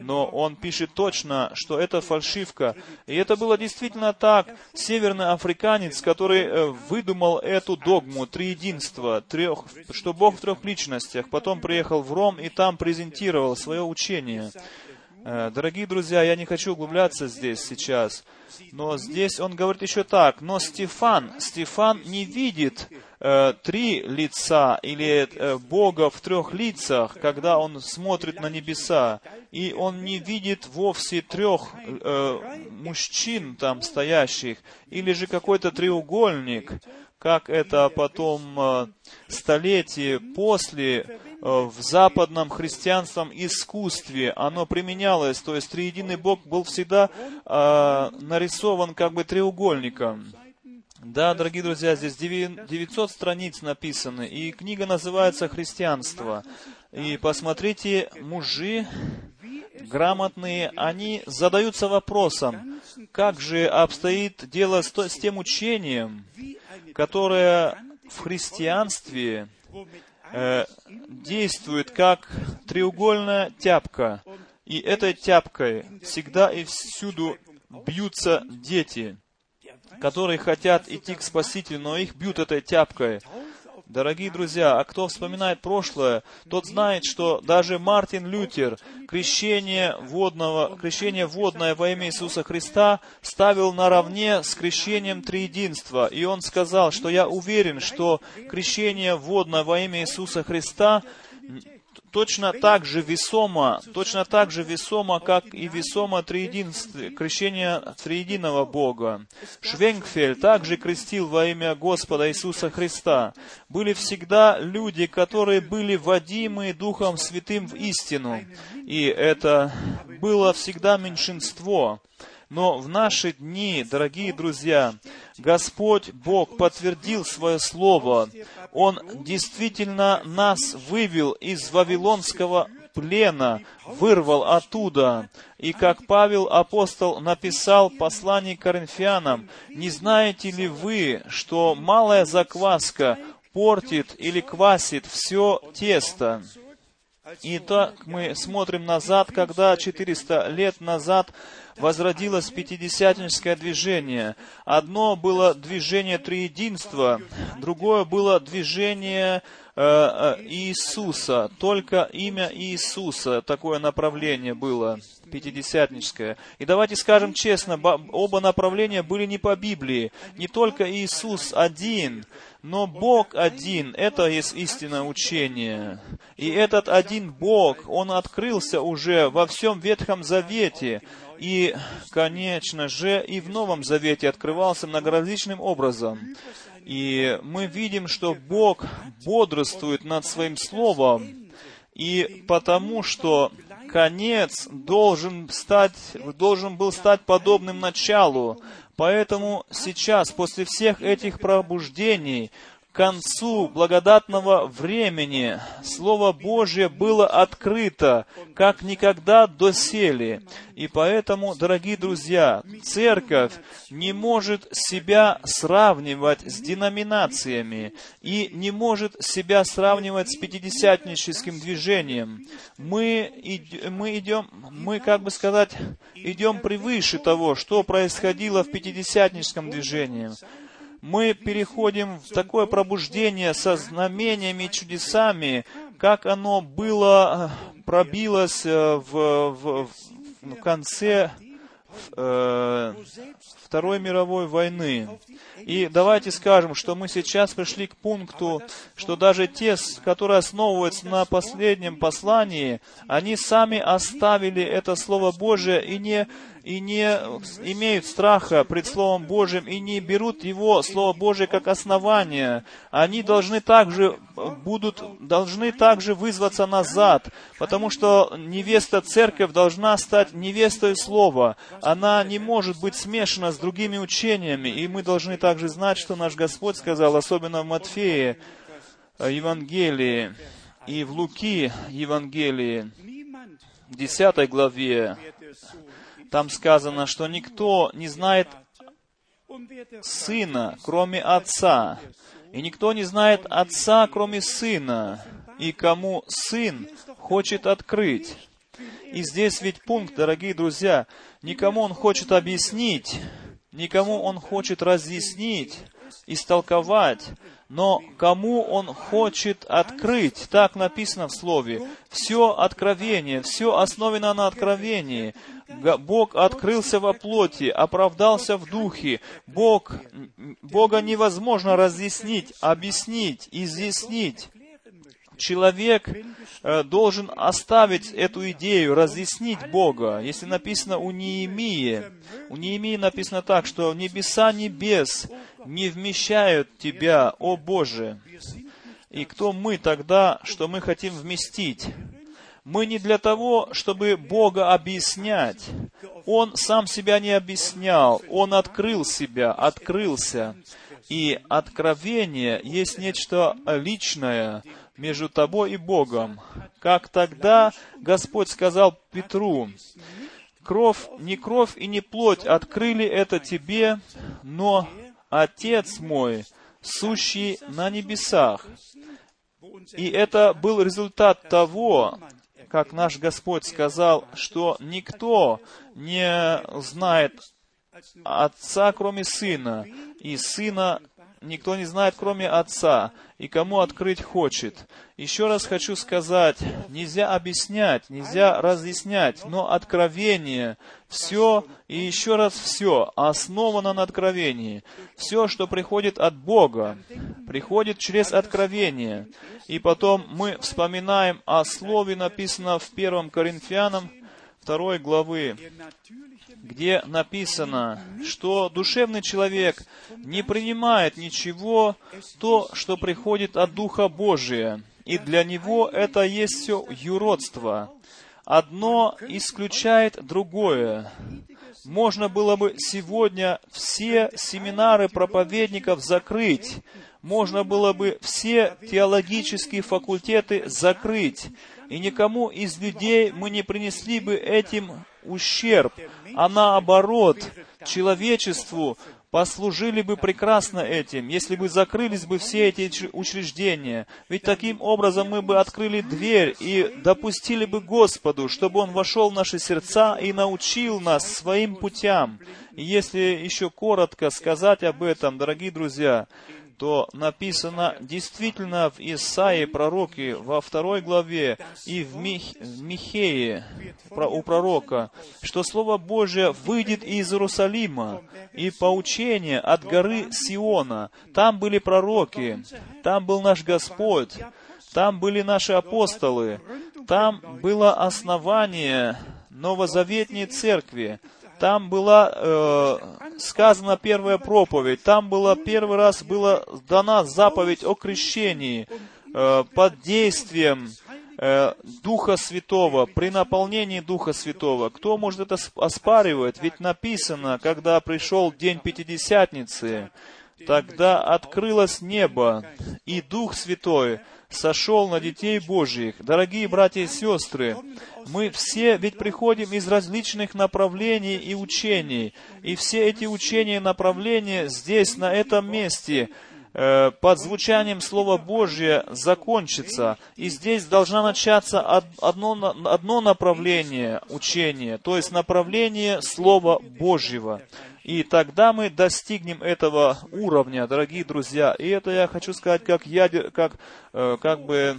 но он пишет точно, что это фальшивка. И это было действительно так. Северный африканец, который э, выдумал эту догму триединства, трех, что Бог в трех личностях, потом приехал в Ром и там презентировал свое учение. Э, дорогие друзья, я не хочу углубляться здесь сейчас, но здесь он говорит еще так, но Стефан, Стефан не видит э, три лица или э, Бога в трех лицах, когда он смотрит на небеса, и он не видит вовсе трех э, мужчин там стоящих, или же какой-то треугольник, как это потом э, столетие после э, в западном христианском искусстве оно применялось, то есть триединый Бог был всегда э, нарисован как бы треугольником. Да, дорогие друзья, здесь 900 страниц написаны, и книга называется «Христианство». И посмотрите, мужи грамотные, они задаются вопросом, как же обстоит дело с, с тем учением, которое в христианстве э, действует как треугольная тяпка. И этой тяпкой всегда и всюду бьются дети которые хотят идти к Спасителю, но их бьют этой тяпкой. Дорогие друзья, а кто вспоминает прошлое, тот знает, что даже Мартин Лютер крещение, водного, крещение водное во имя Иисуса Христа ставил наравне с крещением Триединства. И он сказал, что я уверен, что крещение водное во имя Иисуса Христа точно так же весомо, точно так же весомо, как и весомо крещение триединого Бога. Швенгфель также крестил во имя Господа Иисуса Христа. Были всегда люди, которые были водимы Духом Святым в истину. И это было всегда меньшинство. Но в наши дни, дорогие друзья, Господь Бог подтвердил свое слово. Он действительно нас вывел из Вавилонского плена, вырвал оттуда. И как Павел апостол написал послание Коринфянам, «Не знаете ли вы, что малая закваска портит или квасит все тесто?» Итак, мы смотрим назад, когда 400 лет назад возродилось пятидесятническое движение. Одно было движение триединства, другое было движение э, э, Иисуса, только имя Иисуса, такое направление было, пятидесятническое. И давайте скажем честно, оба направления были не по Библии, не только Иисус один, но Бог один, это есть истинное учение. И этот один Бог, Он открылся уже во всем Ветхом Завете. И, конечно же, и в Новом Завете открывался многоразличным образом. И мы видим, что Бог бодрствует над Своим Словом. И потому что конец должен, стать, должен был стать подобным началу. Поэтому сейчас, после всех этих пробуждений, концу благодатного времени Слово Божье было открыто, как никогда доселе. И поэтому, дорогие друзья, церковь не может себя сравнивать с деноминациями и не может себя сравнивать с пятидесятническим движением. Мы, мы идем, мы, как бы сказать, идем превыше того, что происходило в пятидесятническом движении мы переходим в такое пробуждение со знамениями, чудесами, как оно было, э, пробилось э, в, в, в конце э, Второй мировой войны. И давайте скажем, что мы сейчас пришли к пункту, что даже те, которые основываются на последнем послании, они сами оставили это Слово Божие и не и не имеют страха пред Словом Божьим и не берут его, Слово Божие, как основание, они должны также будут, должны также вызваться назад, потому что невеста церковь должна стать невестой Слова. Она не может быть смешана с другими учениями, и мы должны также знать, что наш Господь сказал, особенно в Матфея, э, Евангелии и в Луки Евангелии, в 10 главе, там сказано, что никто не знает Сына, кроме Отца, и никто не знает Отца, кроме Сына, и кому Сын хочет открыть. И здесь ведь пункт, дорогие друзья, никому Он хочет объяснить, никому Он хочет разъяснить, истолковать, но кому Он хочет открыть, так написано в Слове. Все откровение, все основано на откровении. Бог открылся во плоти, оправдался в духе. Бог, Бога невозможно разъяснить, объяснить, изъяснить человек э, должен оставить эту идею, разъяснить Бога. Если написано у Неемии, у Неемии написано так, что небеса небес не вмещают Тебя, о Боже. И кто мы тогда, что мы хотим вместить? Мы не для того, чтобы Бога объяснять. Он сам себя не объяснял, Он открыл себя, открылся. И откровение есть нечто личное, между тобой и Богом. Как тогда Господь сказал Петру, кровь, не кровь и не плоть открыли это тебе, но Отец мой, сущий на небесах. И это был результат того, как наш Господь сказал, что никто не знает Отца, кроме Сына, и Сына никто не знает, кроме Отца, и кому открыть хочет. Еще раз хочу сказать, нельзя объяснять, нельзя разъяснять, но откровение, все и еще раз все основано на откровении. Все, что приходит от Бога, приходит через откровение. И потом мы вспоминаем о слове, написано в 1 Коринфянам 2 главы, где написано, что душевный человек не принимает ничего, то, что приходит от Духа Божия, и для него это есть все юродство. Одно исключает другое. Можно было бы сегодня все семинары проповедников закрыть, можно было бы все теологические факультеты закрыть, и никому из людей мы не принесли бы этим ущерб, а наоборот, человечеству послужили бы прекрасно этим, если бы закрылись бы все эти учреждения. Ведь таким образом мы бы открыли дверь и допустили бы Господу, чтобы Он вошел в наши сердца и научил нас своим путям. И если еще коротко сказать об этом, дорогие друзья, то написано действительно в Исаии пророке во второй главе и в, Мих, в Михее у пророка, что Слово Божие выйдет из Иерусалима и поучение от горы Сиона. Там были пророки, там был наш Господь, там были наши апостолы, там было основание новозаветней церкви, там была э, сказана первая проповедь, там была первый раз была дана заповедь о крещении э, под действием э, Духа Святого, при наполнении Духа Святого. Кто может это оспаривать? Ведь написано, когда пришел день Пятидесятницы, тогда открылось небо, и Дух Святой сошел на детей Божьих. Дорогие братья и сестры, мы все ведь приходим из различных направлений и учений, и все эти учения и направления здесь, на этом месте, э, под звучанием Слова Божьего закончится. И здесь должна начаться одно, одно направление учения, то есть направление Слова Божьего. И тогда мы достигнем этого уровня, дорогие друзья. И это я хочу сказать как, ядер, как, э, как бы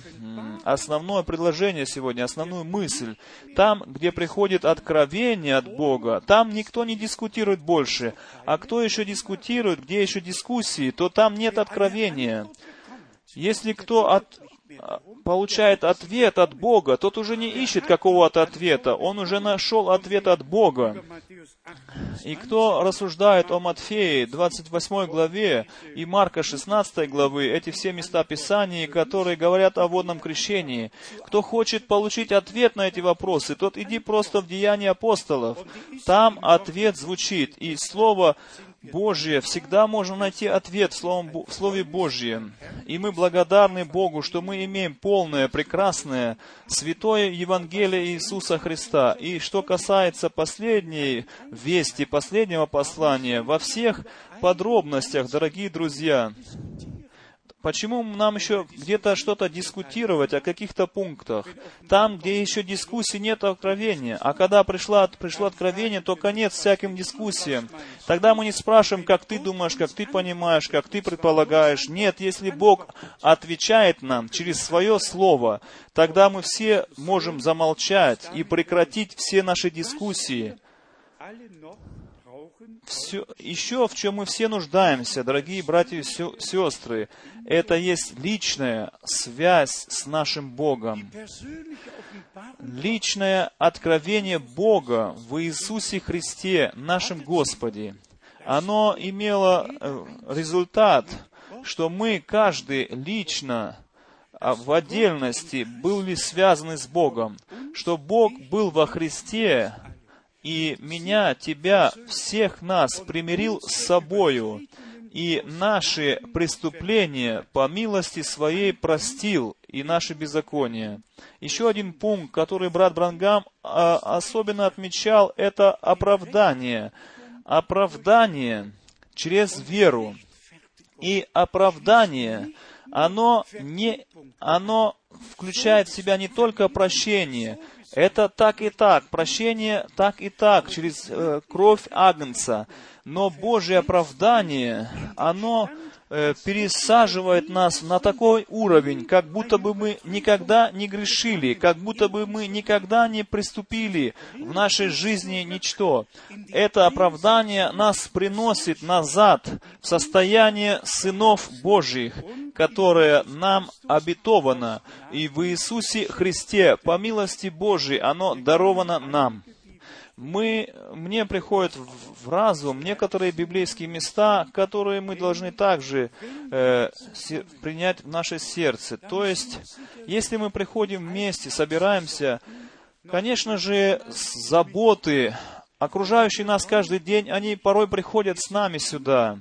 основное предложение сегодня, основную мысль. Там, где приходит откровение от Бога, там никто не дискутирует больше. А кто еще дискутирует, где еще дискуссии, то там нет откровения. Если кто от, получает ответ от Бога, тот уже не ищет какого-то ответа, он уже нашел ответ от Бога. И кто рассуждает о Матфеи 28 главе и Марка 16 главы, эти все места Писания, которые говорят о водном крещении, кто хочет получить ответ на эти вопросы, тот иди просто в Деяния апостолов. Там ответ звучит, и слово Божье, всегда можно найти ответ в, Словом, в Слове Божьем. И мы благодарны Богу, что мы имеем полное, прекрасное, святое Евангелие Иисуса Христа. И что касается последней вести, последнего послания, во всех подробностях, дорогие друзья, Почему нам еще где-то что-то дискутировать о каких-то пунктах? Там, где еще дискуссий нет откровения. А когда пришло, пришло откровение, то конец всяким дискуссиям. Тогда мы не спрашиваем, как ты думаешь, как ты понимаешь, как ты предполагаешь. Нет, если Бог отвечает нам через свое слово, тогда мы все можем замолчать и прекратить все наши дискуссии. Все, еще в чем мы все нуждаемся, дорогие братья и сестры, это есть личная связь с нашим Богом. Личное откровение Бога в Иисусе Христе, нашем Господе. Оно имело э, результат, что мы, каждый лично, а в отдельности, были связаны с Богом, что Бог был во Христе, и меня, тебя, всех нас примирил с собою, и наши преступления по милости своей простил, и наши беззакония. Еще один пункт, который брат Брангам а, особенно отмечал, это оправдание. Оправдание через веру. И оправдание, оно, не, оно включает в себя не только прощение, это так и так, прощение так и так, через э, кровь Агнца. Но Божье оправдание, оно э, пересаживает нас на такой уровень, как будто бы мы никогда не грешили, как будто бы мы никогда не приступили в нашей жизни ничто. Это оправдание нас приносит назад в состояние сынов Божьих, которое нам обетовано, и в Иисусе Христе, по милости Божией, оно даровано нам мы, мне приходят в, в разум некоторые библейские места, которые мы должны также э, се- принять в наше сердце. То есть, если мы приходим вместе, собираемся, конечно же, заботы, окружающие нас каждый день, они порой приходят с нами сюда.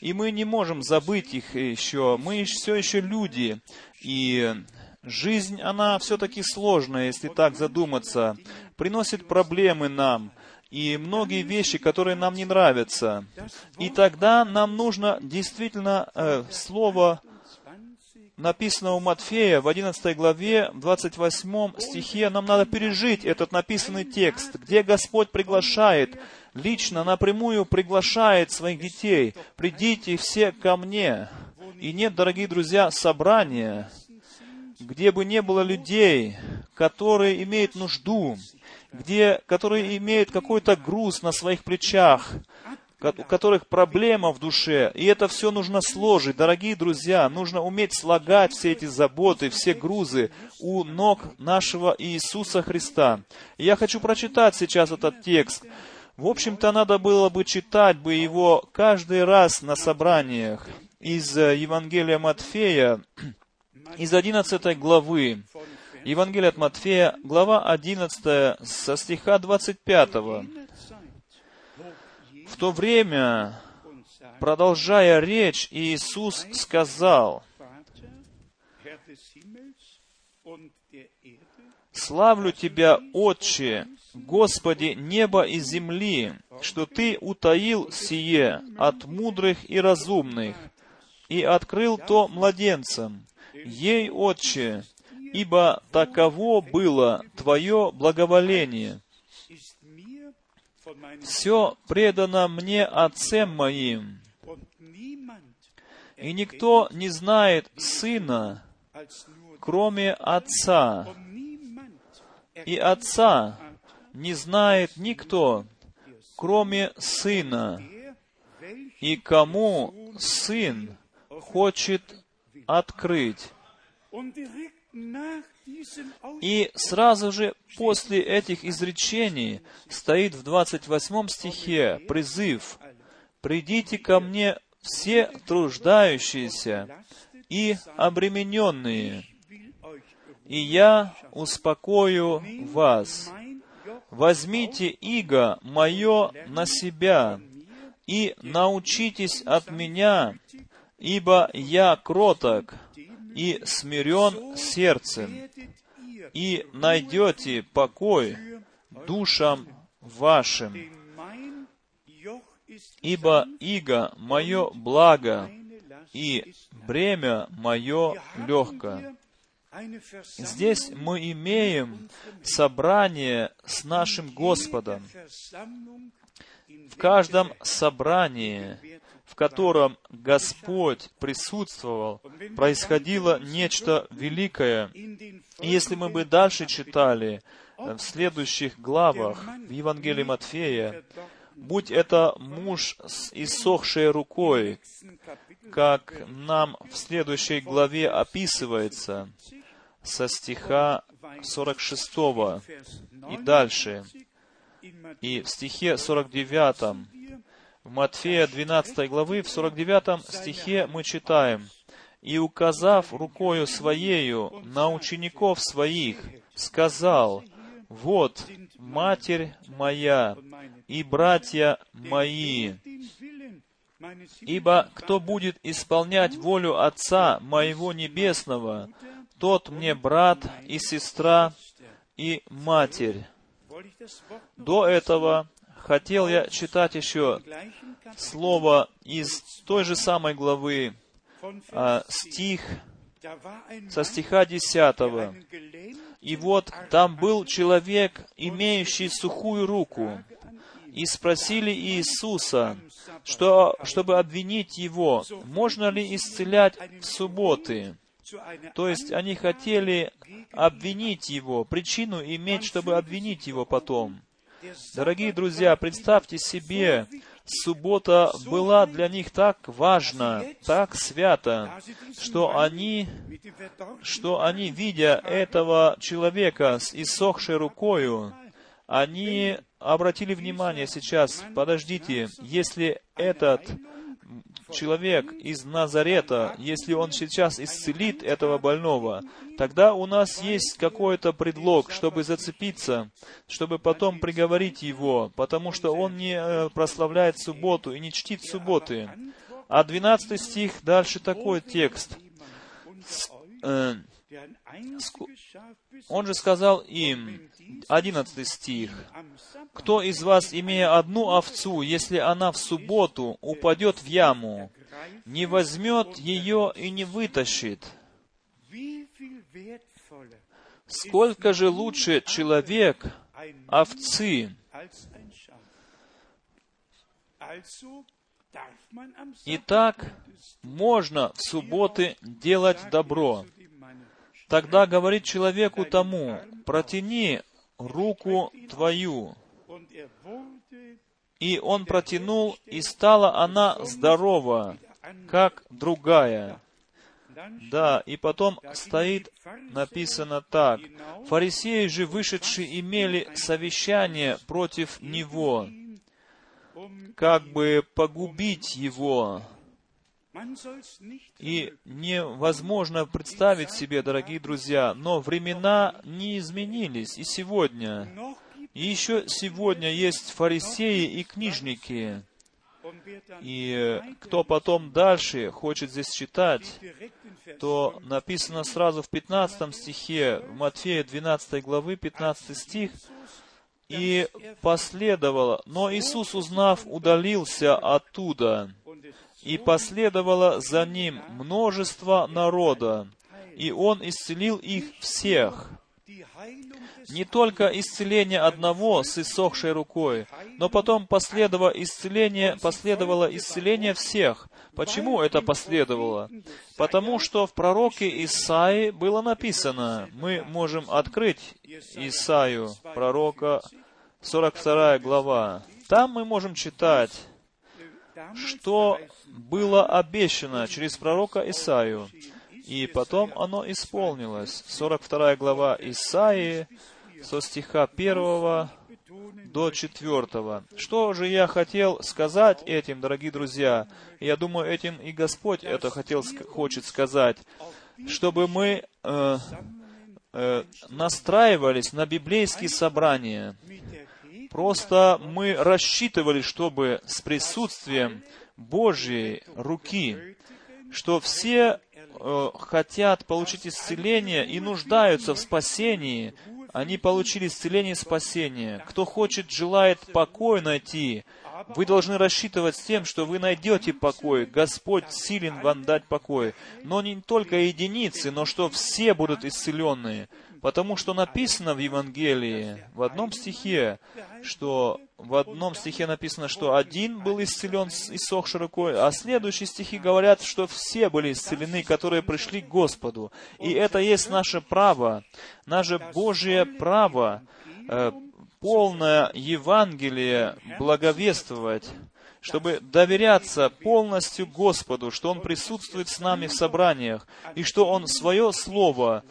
И мы не можем забыть их еще. Мы все еще люди. И жизнь, она все-таки сложная, если так задуматься. Приносит проблемы нам. И многие вещи, которые нам не нравятся. И тогда нам нужно действительно э, слово написано у Матфея в 11 главе, в 28 стихе, нам надо пережить этот написанный текст, где Господь приглашает, лично, напрямую приглашает своих детей, «Придите все ко мне». И нет, дорогие друзья, собрания, где бы не было людей, которые имеют нужду, где, которые имеют какой-то груз на своих плечах, у которых проблема в душе, и это все нужно сложить. Дорогие друзья, нужно уметь слагать все эти заботы, все грузы у ног нашего Иисуса Христа. И я хочу прочитать сейчас этот текст. В общем-то, надо было бы читать бы его каждый раз на собраниях из э, Евангелия Матфея, из 11 главы. Евангелие от Матфея, глава 11, со стиха 25. В то время, продолжая речь, Иисус сказал, «Славлю Тебя, Отче, Господи неба и земли, что Ты утаил сие от мудрых и разумных, и открыл то младенцам. Ей, Отче, ибо таково было Твое благоволение. Все предано мне Отцем моим, и никто не знает Сына, кроме Отца, и Отца не знает никто, кроме Сына, и кому Сын хочет открыть. И сразу же после этих изречений стоит в 28 стихе призыв «Придите ко мне все труждающиеся и обремененные, и я успокою вас. Возьмите иго мое на себя, и научитесь от меня, ибо я кроток и смирен сердцем, и найдете покой душам вашим. Ибо иго мое благо, и бремя мое легко. Здесь мы имеем собрание с нашим Господом. В каждом собрании, в котором Господь присутствовал, происходило нечто великое. И если мы бы дальше читали в следующих главах в Евангелии Матфея, будь это муж с иссохшей рукой, как нам в следующей главе описывается, со стиха 46 и дальше, и в стихе 49, в Матфея 12 главы, в 49 стихе мы читаем, «И, указав рукою Своею на учеников Своих, сказал, «Вот, Матерь моя и братья мои, ибо кто будет исполнять волю Отца моего Небесного, тот мне брат и сестра и матерь». До этого хотел я читать еще слово из той же самой главы, а, стих со стиха 10. И вот там был человек, имеющий сухую руку, и спросили Иисуса, что, чтобы обвинить его, можно ли исцелять в субботы. То есть они хотели обвинить его, причину иметь, чтобы обвинить его потом. Дорогие друзья, представьте себе, суббота была для них так важна, так свята, что они, что они, видя этого человека с иссохшей рукою, они обратили внимание сейчас, подождите, если этот человек из Назарета, если он сейчас исцелит этого больного, тогда у нас есть какой-то предлог, чтобы зацепиться, чтобы потом приговорить его, потому что он не э, прославляет субботу и не чтит субботы. А 12 стих, дальше такой текст. Э, он же сказал им, 11 стих, «Кто из вас, имея одну овцу, если она в субботу упадет в яму, не возьмет ее и не вытащит?» Сколько же лучше человек овцы? Итак, можно в субботы делать добро, Тогда говорит человеку тому, протяни руку твою. И он протянул, и стала она здорова, как другая. Да, и потом стоит написано так. Фарисеи же вышедшие имели совещание против него, как бы погубить его. И невозможно представить себе, дорогие друзья, но времена не изменились и сегодня. И еще сегодня есть фарисеи и книжники. И кто потом дальше хочет здесь читать, то написано сразу в 15 стихе, в Матфея 12 главы, 15 стих, «И последовало, но Иисус, узнав, удалился оттуда, и последовало за ним множество народа, и он исцелил их всех. Не только исцеление одного с иссохшей рукой, но потом последовало исцеление, последовало исцеление всех. Почему это последовало? Потому что в пророке Исаи было написано, мы можем открыть Исаию, пророка, 42 глава. Там мы можем читать, что было обещано через пророка Исаию, и потом оно исполнилось. 42 глава Исаии, со стиха 1 до 4. Что же я хотел сказать этим, дорогие друзья? Я думаю, этим и Господь это хотел, хочет сказать, чтобы мы э, э, настраивались на библейские собрания, Просто мы рассчитывали, чтобы с присутствием Божьей руки, что все э, хотят получить исцеление и нуждаются в спасении, они получили исцеление и спасение. Кто хочет, желает покой найти, вы должны рассчитывать с тем, что вы найдете покой. Господь силен вам дать покой. Но не только единицы, но что все будут исцеленные. Потому что написано в Евангелии, в одном стихе, что в одном стихе написано, что один был исцелен, иссохшей рукой, а следующие стихи говорят, что все были исцелены, которые пришли к Господу. И это есть наше право, наше Божье право, э, полное Евангелие благовествовать, чтобы доверяться полностью Господу, что Он присутствует с нами в собраниях, и что Он свое Слово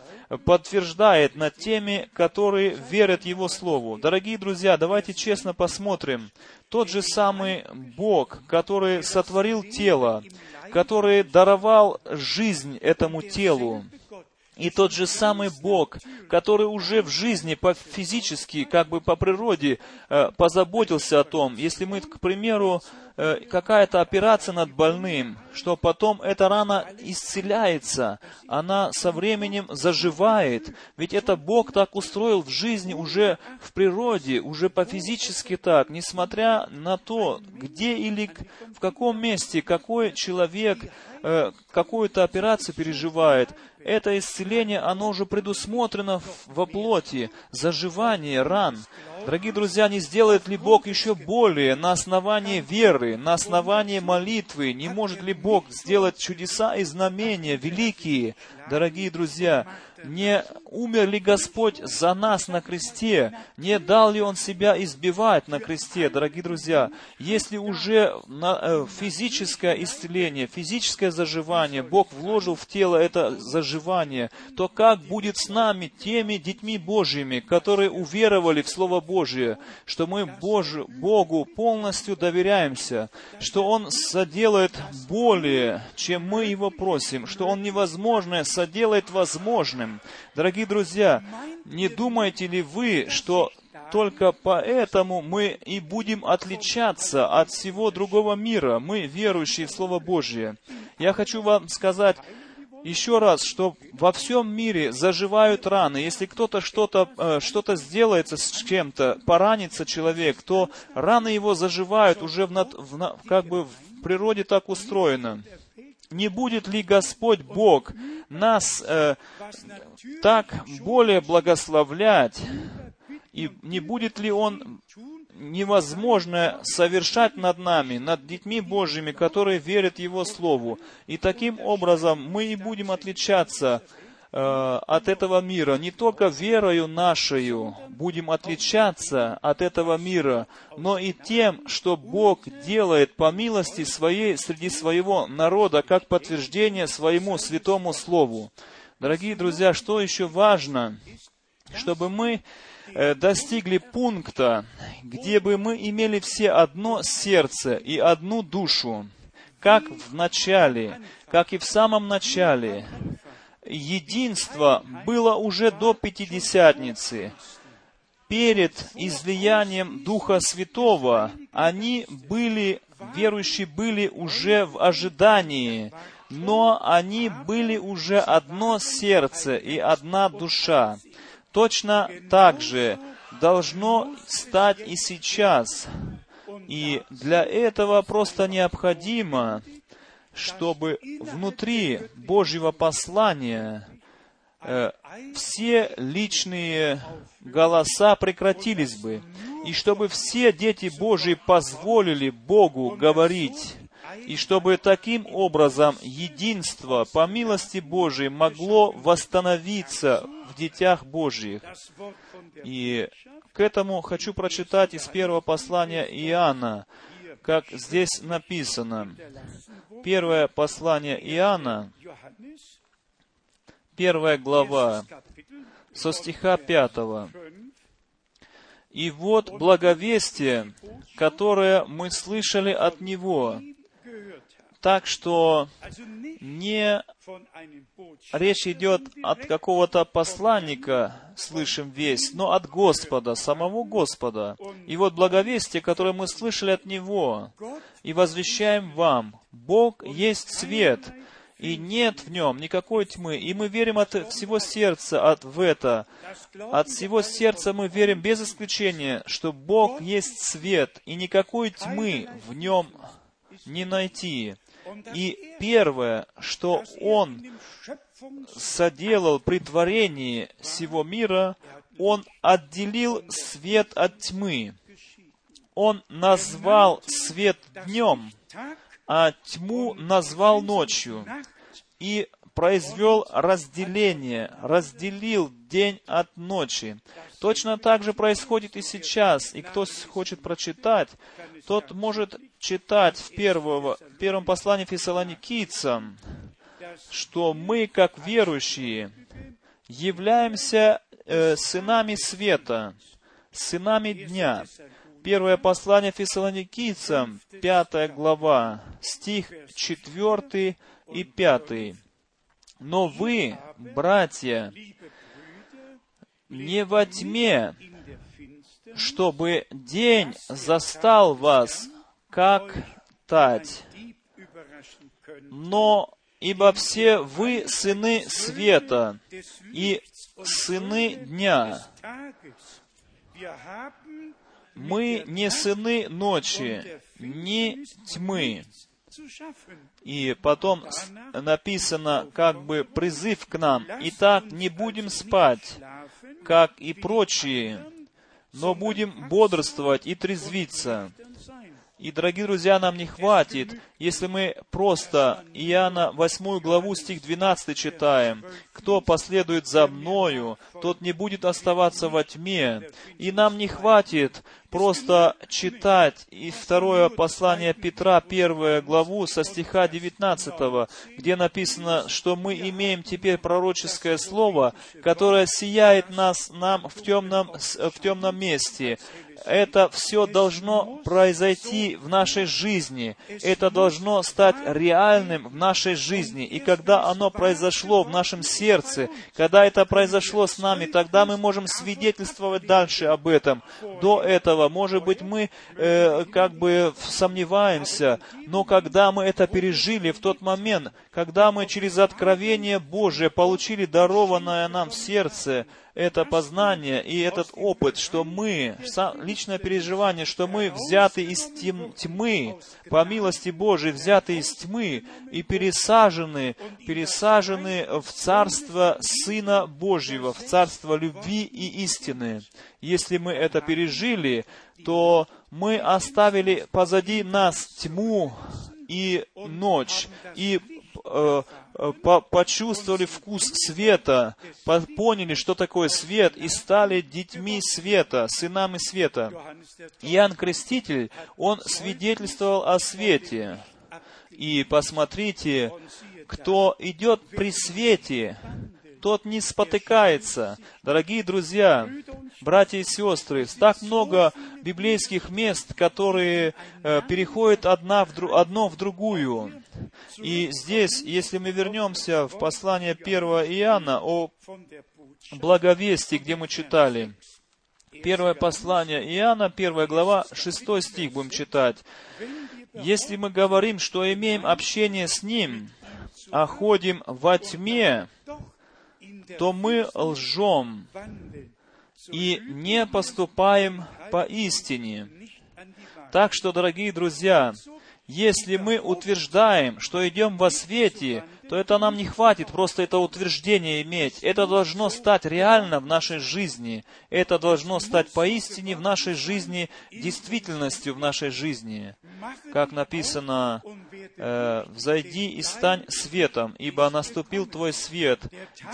подтверждает над теми, которые верят Его Слову. Дорогие друзья, давайте честно посмотрим. Тот же самый Бог, который сотворил тело, который даровал жизнь этому телу, и тот же самый Бог, который уже в жизни по физически, как бы по природе, э, позаботился о том, если мы, к примеру, Э, какая-то операция над больным, что потом эта рана исцеляется, она со временем заживает. Ведь это Бог так устроил в жизни уже в природе, уже по-физически так, несмотря на то, где или в каком месте какой человек э, какую-то операцию переживает, это исцеление, оно уже предусмотрено во плоти, заживание ран. Дорогие друзья, не сделает ли Бог еще более на основании веры, на основании молитвы? Не может ли Бог сделать чудеса и знамения великие? Дорогие друзья, не умер ли Господь за нас на кресте? Не дал ли Он себя избивать на кресте, дорогие друзья? Если уже э, физическое исцеление, физическое заживание, Бог вложил в тело это заживание, то как будет с нами, теми детьми Божьими, которые уверовали в Слово Божие, что мы Божию, Богу полностью доверяемся, что Он соделает более, чем мы Его просим, что Он невозможное соделает возможным, Дорогие друзья, не думаете ли вы, что только поэтому мы и будем отличаться от всего другого мира, мы, верующие в Слово Божье. Я хочу вам сказать еще раз, что во всем мире заживают раны. Если кто-то что-то э, что сделается с чем-то, поранится человек, то раны его заживают уже в, над, в, как бы в природе так устроено не будет ли Господь Бог нас э, так более благословлять, и не будет ли Он невозможно совершать над нами, над детьми Божьими, которые верят Его Слову. И таким образом мы и будем отличаться от этого мира, не только верою нашою будем отличаться от этого мира, но и тем, что Бог делает по милости своей среди своего народа, как подтверждение своему святому Слову. Дорогие друзья, что еще важно? Чтобы мы э, достигли пункта, где бы мы имели все одно сердце и одну душу, как в начале, как и в самом начале, единство было уже до Пятидесятницы. Перед излиянием Духа Святого они были, верующие были уже в ожидании, но они были уже одно сердце и одна душа. Точно так же должно стать и сейчас. И для этого просто необходимо чтобы внутри Божьего послания э, все личные голоса прекратились бы, и чтобы все дети Божьи позволили Богу говорить, и чтобы таким образом единство по милости Божией могло восстановиться в детях Божьих. И к этому хочу прочитать из первого послания Иоанна, как здесь написано. Первое послание Иоанна, первая глава, со стиха пятого. «И вот благовестие, которое мы слышали от Него, Так что не речь идет от какого-то посланника, слышим весть, но от Господа, самого Господа. И вот благовестие, которое мы слышали от Него, и возвещаем вам, Бог есть свет, и нет в нем никакой тьмы. И мы верим от всего сердца от, в это. От всего сердца мы верим без исключения, что Бог есть свет, и никакой тьмы в нем не найти. И первое, что Он соделал при творении всего мира, Он отделил свет от тьмы. Он назвал свет днем, а тьму назвал ночью. И произвел разделение, разделил день от ночи. Точно так же происходит и сейчас. И кто хочет прочитать, тот может читать в, первого, в первом послании Фессалоникийцам, что мы, как верующие, являемся э, сынами света, сынами дня. Первое послание Фессалоникийцам, пятая глава, стих четвертый и пятый. Но вы, братья, не во тьме, чтобы день застал вас, как тать. Но ибо все вы сыны света и сыны дня. Мы не сыны ночи, не тьмы. И потом написано как бы призыв к нам. Итак, не будем спать, как и прочие, но будем бодрствовать и трезвиться. И, дорогие друзья, нам не хватит, если мы просто Иоанна 8 главу, стих 12 читаем. «Кто последует за Мною, тот не будет оставаться во тьме». И нам не хватит просто читать и второе послание Петра, первую главу, со стиха 19, где написано, что мы имеем теперь пророческое слово, которое сияет нас, нам в темном, в темном месте это все должно произойти в нашей жизни. Это должно стать реальным в нашей жизни. И когда оно произошло в нашем сердце, когда это произошло с нами, тогда мы можем свидетельствовать дальше об этом. До этого, может быть, мы э, как бы сомневаемся, но когда мы это пережили в тот момент, когда мы через откровение Божие получили дарованное нам в сердце, это познание и этот опыт, что мы, личное переживание, что мы взяты из тьмы, по милости Божией, взяты из тьмы и пересажены, пересажены в Царство Сына Божьего, в Царство любви и истины. Если мы это пережили, то мы оставили позади нас тьму и ночь, и э, Э, по почувствовали вкус света, по поняли, что такое свет, и стали детьми света, сынами света. Иоанн Креститель, он свидетельствовал о свете. И посмотрите, кто идет при свете, тот не спотыкается. Дорогие друзья, братья и сестры, так много библейских мест, которые э, переходят одна в дру, одно в другую. И здесь, если мы вернемся в послание 1 Иоанна о благовестии, где мы читали, Первое послание Иоанна, первая глава, шестой стих будем читать. «Если мы говорим, что имеем общение с Ним, а ходим во тьме, то мы лжем и не поступаем по истине. Так что, дорогие друзья, если мы утверждаем, что идем во свете, то это нам не хватит просто это утверждение иметь. Это должно стать реально в нашей жизни. Это должно стать поистине в нашей жизни действительностью в нашей жизни. Как написано, э, «Взойди и стань светом, ибо наступил твой свет.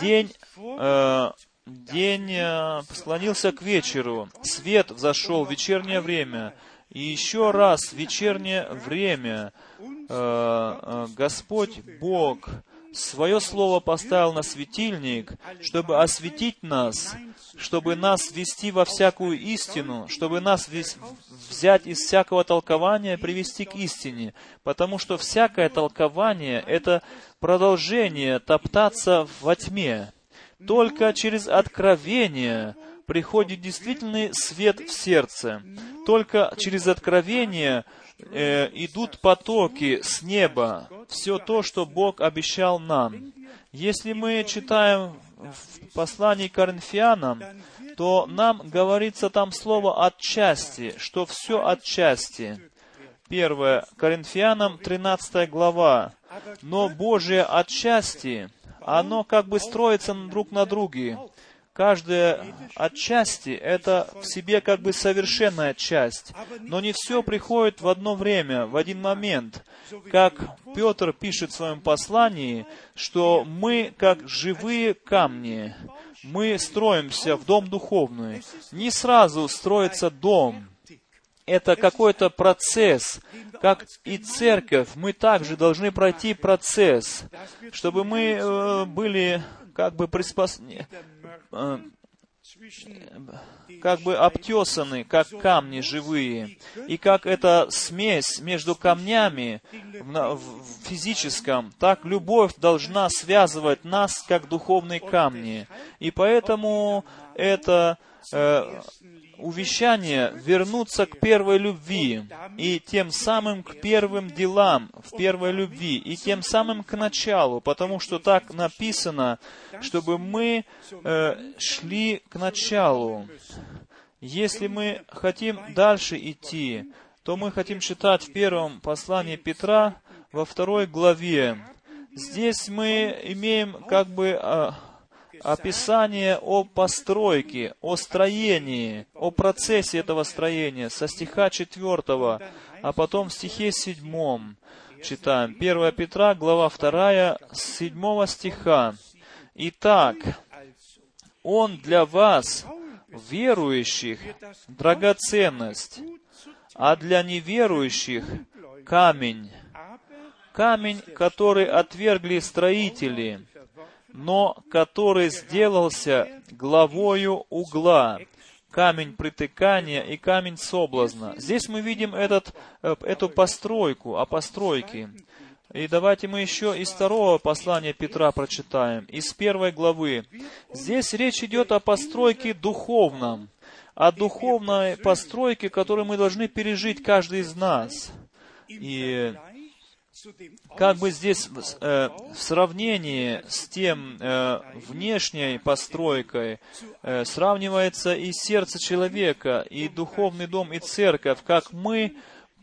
День э, день э, склонился к вечеру, свет взошел в вечернее время, и еще раз, вечернее время, Господь Бог свое слово поставил на светильник, чтобы осветить нас, чтобы нас ввести во всякую истину, чтобы нас взять из всякого толкования, привести к истине. Потому что всякое толкование — это продолжение топтаться во тьме. Только через откровение приходит действительный свет в сердце. Только через откровение э, идут потоки с неба, все то, что Бог обещал нам. Если мы читаем в послании Коринфянам, то нам говорится там слово «отчасти», что все отчасти. Первое, Коринфянам 13 глава. Но Божие отчасти, оно как бы строится друг на друге. Каждое отчасти — это в себе как бы совершенная часть. Но не все приходит в одно время, в один момент. Как Петр пишет в своем послании, что мы как живые камни, мы строимся в дом духовный. Не сразу строится дом, это какой-то процесс. Как и церковь, мы также должны пройти процесс, чтобы мы э, были как бы приспособлены, как бы обтесаны, как камни живые. И как эта смесь между камнями в физическом, так любовь должна связывать нас, как духовные камни. И поэтому это э, увещание вернуться к первой любви, и тем самым к первым делам в первой любви, и тем самым к началу, потому что так написано, чтобы мы э, шли к началу. Если мы хотим дальше идти, то мы хотим читать в первом послании Петра во второй главе. Здесь мы имеем как бы а, описание о постройке, о строении, о процессе этого строения со стиха 4, а потом в стихе 7 читаем. 1 Петра, глава 2, с 7 стиха. Итак, Он для вас, верующих, драгоценность, а для неверующих камень. Камень, который отвергли строители, но который сделался главою угла, камень притыкания и камень соблазна. Здесь мы видим этот, э, эту постройку, о постройке. И давайте мы еще из второго послания Петра прочитаем, из первой главы. Здесь речь идет о постройке духовном, о духовной постройке, которую мы должны пережить каждый из нас. И как бы здесь э, в сравнении с тем э, внешней постройкой э, сравнивается и сердце человека, и духовный дом, и церковь, как мы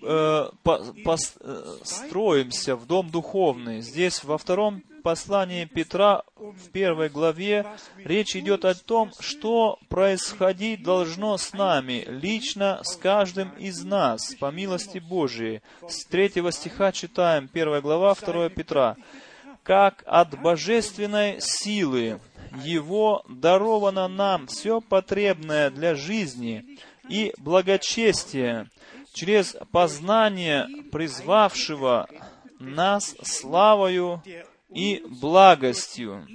э, по- пос- э, в дом духовный. Здесь во втором послании Петра в первой главе речь идет о том, что происходить должно с нами, лично с каждым из нас, по милости Божией. С третьего стиха читаем, первая глава, 2 Петра. «Как от божественной силы Его даровано нам все потребное для жизни и благочестия, через познание призвавшего нас славою и благостью.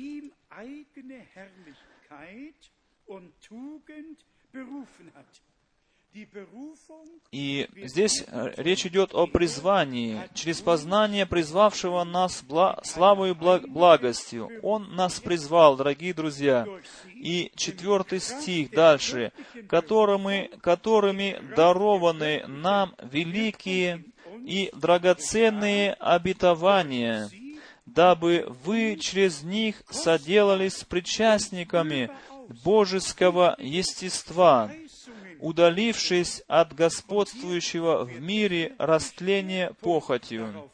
И здесь э, речь идет о призвании, через познание призвавшего нас бла, славою благ- благостью. Он нас призвал, дорогие друзья. И четвертый стих дальше, которыми, которыми дарованы нам великие и драгоценные обетования, дабы вы через них соделались причастниками божеского естества, удалившись от господствующего в мире растления похотью.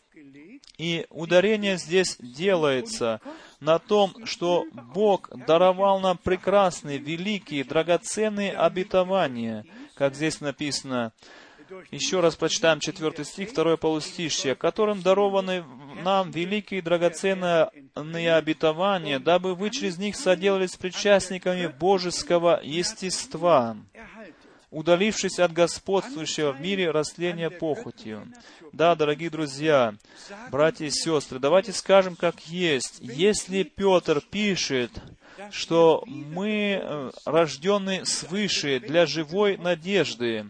И ударение здесь делается на том, что Бог даровал нам прекрасные, великие, драгоценные обетования, как здесь написано. Еще раз прочитаем четвертый стих, второе полустишье, которым дарованы нам великие драгоценные обетования, дабы вы через них соделались причастниками божеского естества. Удалившись от господствующего в мире растления похотью. Да, дорогие друзья, братья и сестры, давайте скажем, как есть. Если Петр пишет, что мы э, рождены свыше для живой надежды,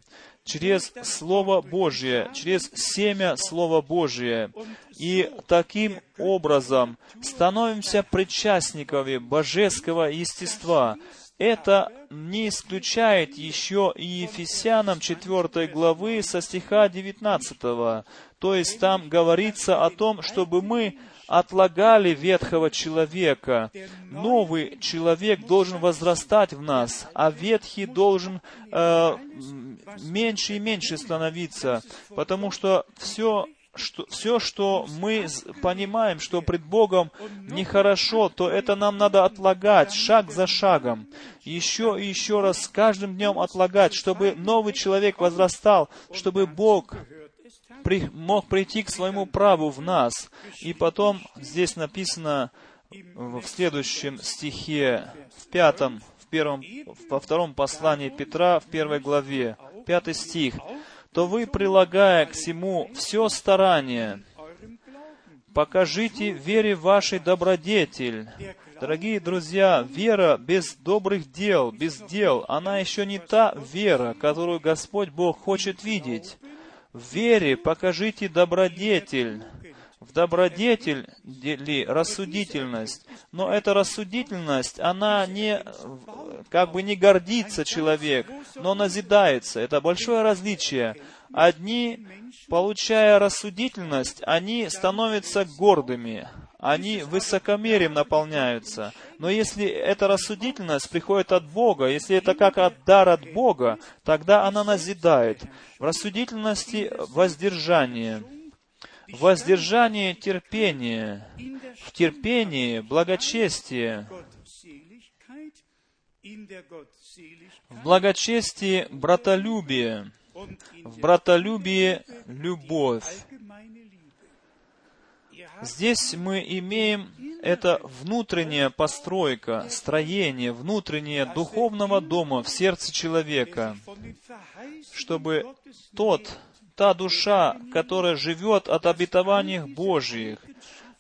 через Слово Божье, через семя Слова Божье. И таким образом становимся причастниками божеского естества. Это не исключает еще и Ефесянам 4 главы со стиха 19. То есть там говорится о том, чтобы мы отлагали ветхого человека. Новый человек должен возрастать в нас, а ветхий должен э, меньше и меньше становиться, потому что все что, все, что мы понимаем, что пред Богом нехорошо, то это нам надо отлагать шаг за шагом. Еще и еще раз с каждым днем отлагать, чтобы новый человек возрастал, чтобы Бог при, мог прийти к своему праву в нас. И потом здесь написано в следующем стихе, в пятом, в первом, во втором послании Петра, в первой главе, пятый стих, то вы, прилагая к всему все старание, покажите вере вашей добродетель. Дорогие друзья, вера без добрых дел, без дел, она еще не та вера, которую Господь Бог хочет видеть. В вере покажите добродетель. В добродетель ли рассудительность. Но эта рассудительность, она не, как бы не гордится человек, но назидается. Это большое различие. Одни, получая рассудительность, они становятся гордыми, они высокомерием наполняются. Но если эта рассудительность приходит от Бога, если это как от дар от Бога, тогда она назидает. В рассудительности воздержание. В воздержании терпение. В терпении благочестие. В благочестии братолюбие. В братолюбии любовь. Здесь мы имеем это внутренняя постройка, строение, внутреннее духовного дома в сердце человека, чтобы тот, та душа, которая живет от обетований Божьих,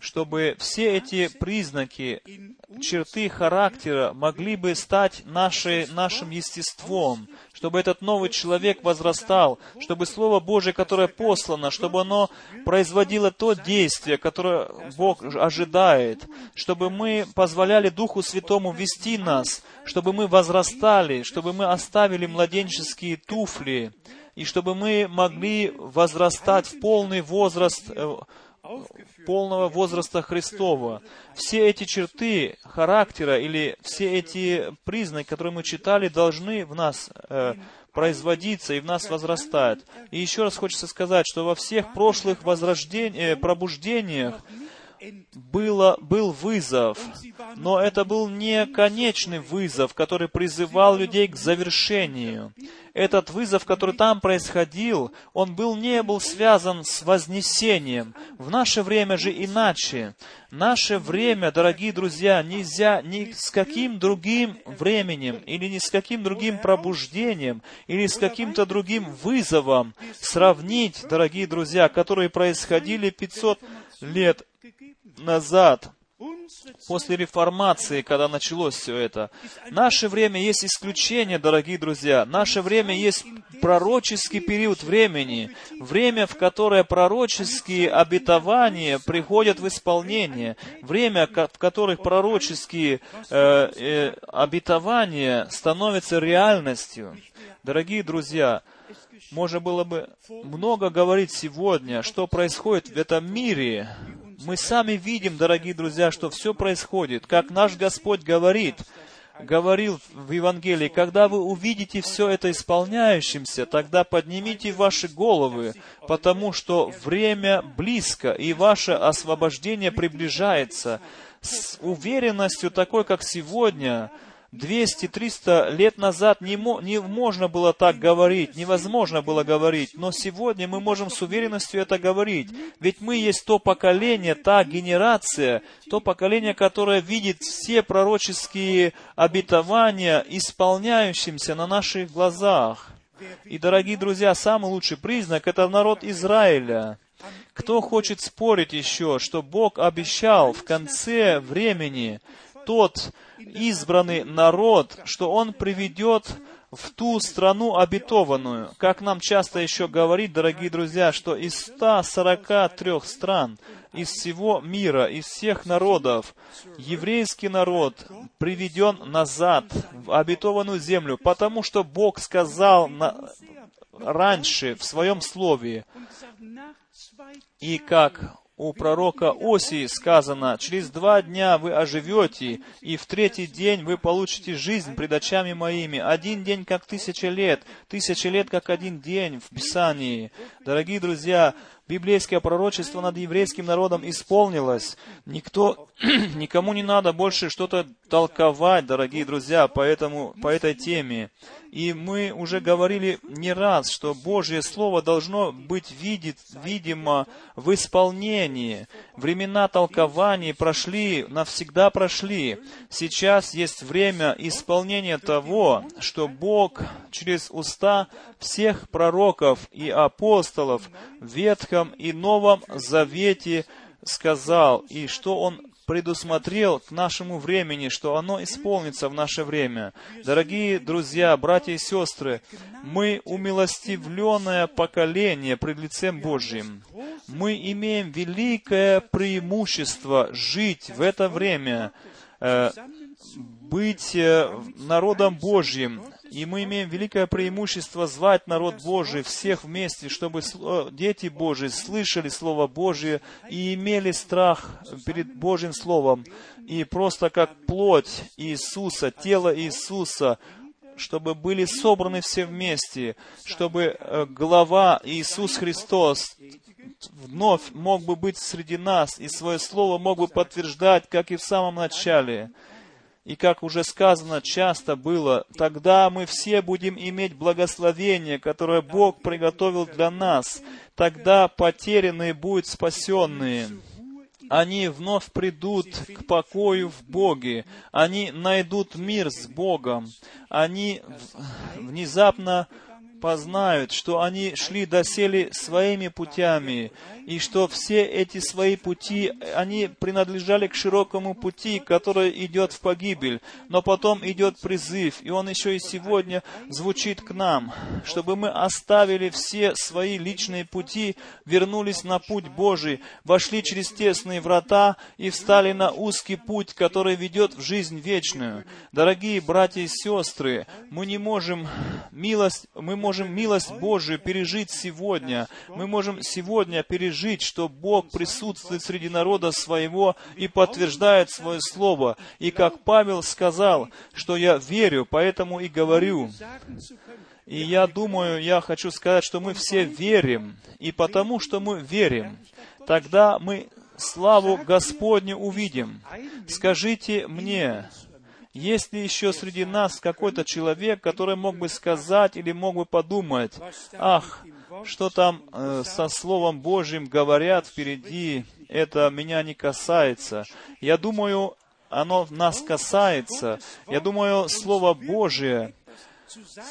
чтобы все эти признаки, черты характера могли бы стать нашей, нашим естеством, чтобы этот новый человек возрастал, чтобы Слово Божие, которое послано, чтобы оно производило то действие, которое Бог ожидает, чтобы мы позволяли Духу Святому вести нас, чтобы мы возрастали, чтобы мы оставили младенческие туфли, и чтобы мы могли возрастать в полный возраст э, полного возраста Христова. Все эти черты характера или все эти признаки, которые мы читали, должны в нас э, производиться и в нас возрастать. И еще раз хочется сказать, что во всех прошлых возрождениях, э, пробуждениях было, был вызов, но это был не конечный вызов, который призывал людей к завершению. Этот вызов, который там происходил, он был, не был связан с вознесением. В наше время же иначе. Наше время, дорогие друзья, нельзя ни с каким другим временем, или ни с каким другим пробуждением, или с каким-то другим вызовом сравнить, дорогие друзья, которые происходили 500 лет назад, после реформации, когда началось все это. Наше время есть исключение, дорогие друзья. Наше время есть пророческий период времени. Время, в которое пророческие обетования приходят в исполнение. Время, в которых пророческие э, э, обетования становятся реальностью. Дорогие друзья, можно было бы много говорить сегодня, что происходит в этом мире, мы сами видим, дорогие друзья, что все происходит, как наш Господь говорит, говорил в Евангелии, когда вы увидите все это исполняющимся, тогда поднимите ваши головы, потому что время близко, и ваше освобождение приближается. С уверенностью такой, как сегодня, 200-300 лет назад не, мо, не можно было так говорить, невозможно было говорить, но сегодня мы можем с уверенностью это говорить. Ведь мы есть то поколение, та генерация, то поколение, которое видит все пророческие обетования исполняющимся на наших глазах. И, дорогие друзья, самый лучший признак — это народ Израиля. Кто хочет спорить еще, что Бог обещал в конце времени тот избранный народ, что Он приведет в ту страну обетованную. Как нам часто еще говорит, дорогие друзья, что из 143 стран, из всего мира, из всех народов, еврейский народ приведен назад в обетованную землю, потому что Бог сказал на, раньше в своем слове, и как у пророка Осии сказано, «Через два дня вы оживете, и в третий день вы получите жизнь пред очами моими. Один день, как тысяча лет, тысяча лет, как один день» в Писании. Дорогие друзья, библейское пророчество над еврейским народом исполнилось. Никто, никому не надо больше что-то толковать, дорогие друзья, по, этому, по этой теме. И мы уже говорили не раз, что Божье Слово должно быть видит, видимо в исполнении. Времена толкований прошли, навсегда прошли. Сейчас есть время исполнения того, что Бог через уста всех пророков и апостолов в Ветхом и Новом Завете сказал, и что Он предусмотрел к нашему времени, что оно исполнится в наше время. Дорогие друзья, братья и сестры, мы умилостивленное поколение пред лицем Божьим. Мы имеем великое преимущество жить в это время, э, быть э, народом Божьим, и мы имеем великое преимущество звать народ Божий всех вместе, чтобы дети Божии слышали Слово Божие и имели страх перед Божьим Словом. И просто как плоть Иисуса, тело Иисуса, чтобы были собраны все вместе, чтобы э, глава Иисус Христос вновь мог бы быть среди нас и свое слово мог бы подтверждать, как и в самом начале. И как уже сказано часто было, тогда мы все будем иметь благословение, которое Бог приготовил для нас. Тогда потерянные будут спасенные. Они вновь придут к покою в Боге. Они найдут мир с Богом. Они внезапно познают, что они шли доселе своими путями, и что все эти свои пути, они принадлежали к широкому пути, который идет в погибель, но потом идет призыв, и он еще и сегодня звучит к нам, чтобы мы оставили все свои личные пути, вернулись на путь Божий, вошли через тесные врата и встали на узкий путь, который ведет в жизнь вечную. Дорогие братья и сестры, мы не можем милость, мы можем можем милость Божию пережить сегодня. Мы можем сегодня пережить, что Бог присутствует среди народа своего и подтверждает свое слово. И как Павел сказал, что я верю, поэтому и говорю. И я думаю, я хочу сказать, что мы все верим. И потому, что мы верим, тогда мы славу Господню увидим. Скажите мне, есть ли еще среди нас какой-то человек, который мог бы сказать или мог бы подумать, ах, что там э, со Словом Божьим говорят впереди, это меня не касается. Я думаю, оно нас касается. Я думаю, Слово Божие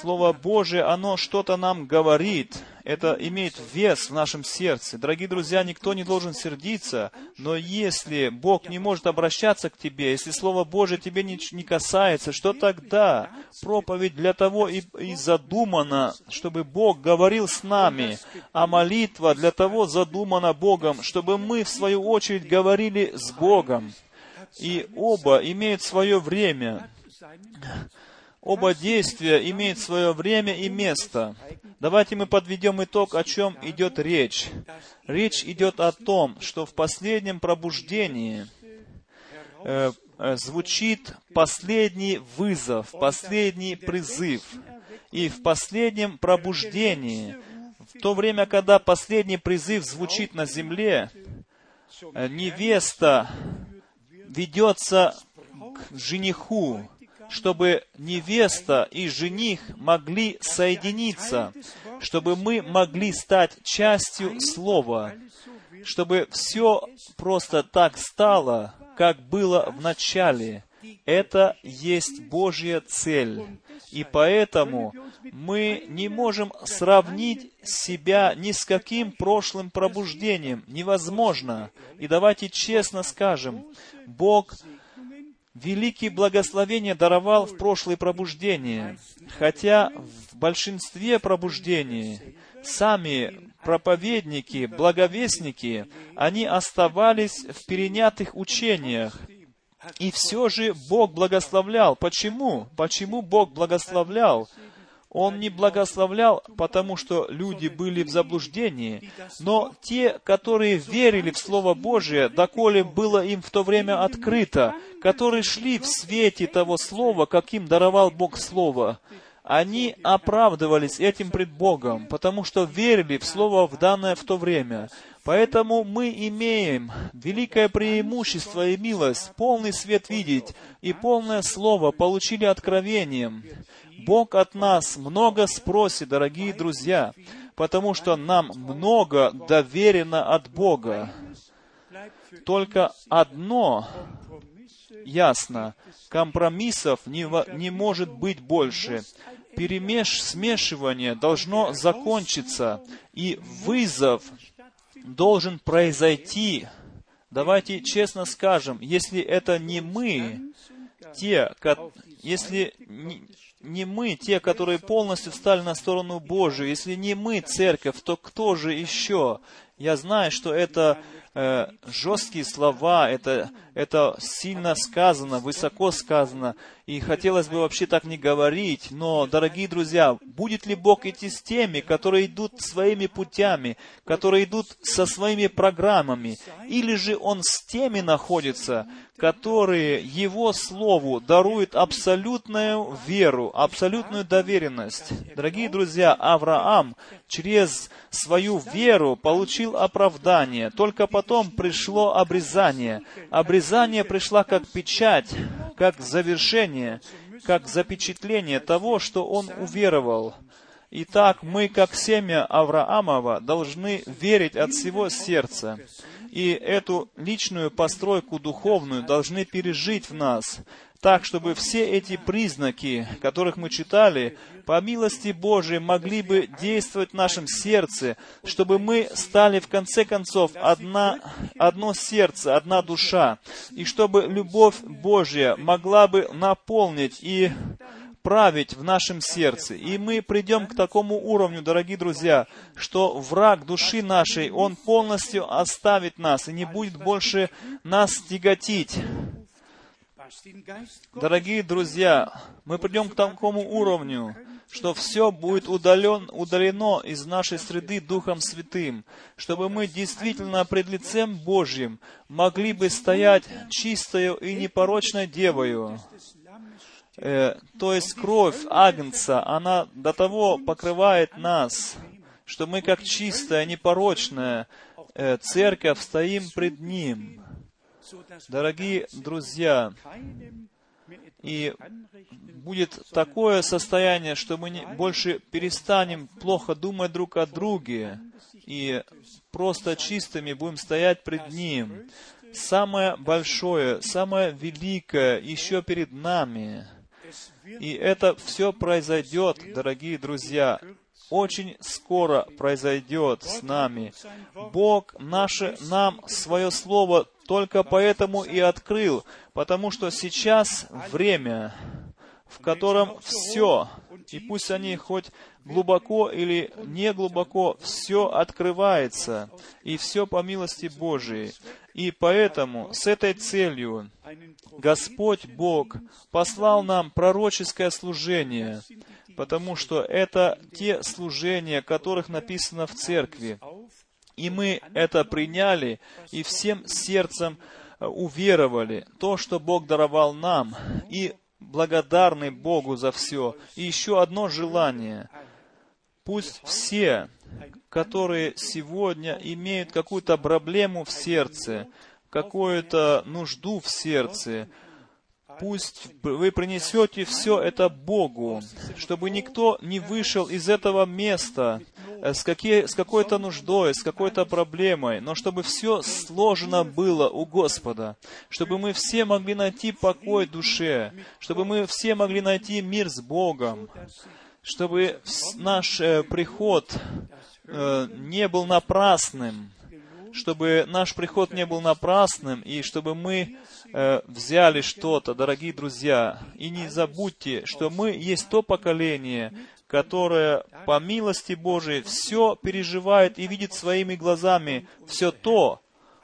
Слово Божие, оно что-то нам говорит. Это имеет вес в нашем сердце. Дорогие друзья, никто не должен сердиться, но если Бог не может обращаться к тебе, если Слово Божие тебе не, не касается, что тогда? Проповедь для того и, и задумана, чтобы Бог говорил с нами, а молитва для того задумана Богом, чтобы мы, в свою очередь, говорили с Богом. И оба имеют свое время. Оба действия имеют свое время и место. Давайте мы подведем итог, о чем идет речь. Речь идет о том, что в последнем пробуждении э, э, звучит последний вызов, последний призыв. И в последнем пробуждении, в то время, когда последний призыв звучит на земле, э, невеста ведется к жениху, чтобы невеста и жених могли соединиться, чтобы мы могли стать частью Слова, чтобы все просто так стало, как было в начале. Это есть Божья цель. И поэтому мы не можем сравнить себя ни с каким прошлым пробуждением. Невозможно. И давайте честно скажем, Бог великие благословения даровал в прошлые пробуждения, хотя в большинстве пробуждений сами проповедники, благовестники, они оставались в перенятых учениях. И все же Бог благословлял. Почему? Почему Бог благословлял? Он не благословлял, потому что люди были в заблуждении, но те, которые верили в Слово Божие, доколе было им в то время открыто, которые шли в свете того Слова, каким даровал Бог Слово, они оправдывались этим пред Богом, потому что верили в Слово в данное в то время. Поэтому мы имеем великое преимущество и милость, полный свет видеть и полное Слово получили откровением. Бог от нас много спросит, дорогие друзья, потому что нам много доверено от Бога. Только одно ясно, компромиссов не, не может быть больше. Перемеш, смешивание должно закончиться, и вызов должен произойти. Давайте честно скажем, если это не мы, те, если не мы, те, которые полностью встали на сторону Божию, если не мы, церковь, то кто же еще? Я знаю, что это э, жесткие слова, это, это сильно сказано, высоко сказано, и хотелось бы вообще так не говорить, но, дорогие друзья, будет ли Бог идти с теми, которые идут своими путями, которые идут со своими программами, или же Он с теми находится, которые Его Слову даруют абсолютную веру, абсолютную доверенность. Дорогие друзья, Авраам через свою веру получил оправдание. Только потом пришло обрезание. Обрезание пришло как печать, как завершение, как запечатление того, что он уверовал. Итак, мы, как семя Авраамова, должны верить от всего сердца. И эту личную постройку духовную должны пережить в нас, так, чтобы все эти признаки, которых мы читали, по милости Божией могли бы действовать в нашем сердце, чтобы мы стали в конце концов одна, одно сердце, одна душа, и чтобы любовь Божья могла бы наполнить и править в нашем сердце. И мы придем к такому уровню, дорогие друзья, что враг души нашей, он полностью оставит нас и не будет больше нас тяготить. Дорогие друзья, мы придем к такому уровню, что все будет удален, удалено из нашей среды Духом Святым, чтобы мы действительно пред лицем Божьим могли бы стоять чистою и непорочной девою. Э, то есть кровь Агнца, она до того покрывает нас, что мы как чистая, непорочная э, церковь стоим пред Ним. Дорогие друзья, и будет такое состояние, что мы не, больше перестанем плохо думать друг о друге, и просто чистыми будем стоять пред Ним. Самое большое, самое великое еще перед нами. И это все произойдет, дорогие друзья, очень скоро произойдет с нами. Бог наше, нам свое Слово только поэтому и открыл, потому что сейчас время, в котором все, и пусть они хоть глубоко или не глубоко, все открывается, и все по милости Божией. И поэтому с этой целью Господь Бог послал нам пророческое служение, потому что это те служения, которых написано в церкви. И мы это приняли и всем сердцем э, уверовали, то, что Бог даровал нам, и благодарны Богу за все. И еще одно желание. Пусть все, которые сегодня имеют какую-то проблему в сердце, какую-то нужду в сердце, пусть вы принесете все это Богу, чтобы никто не вышел из этого места э, с, какие, с какой-то нуждой, с какой-то проблемой, но чтобы все сложено было у Господа, чтобы мы все могли найти покой душе, чтобы мы все могли найти мир с Богом, чтобы наш э, приход э, не был напрасным, чтобы наш приход не был напрасным, и чтобы мы э, взяли что-то, дорогие друзья. И не забудьте, что мы есть то поколение, которое по милости Божией все переживает и видит своими глазами все то,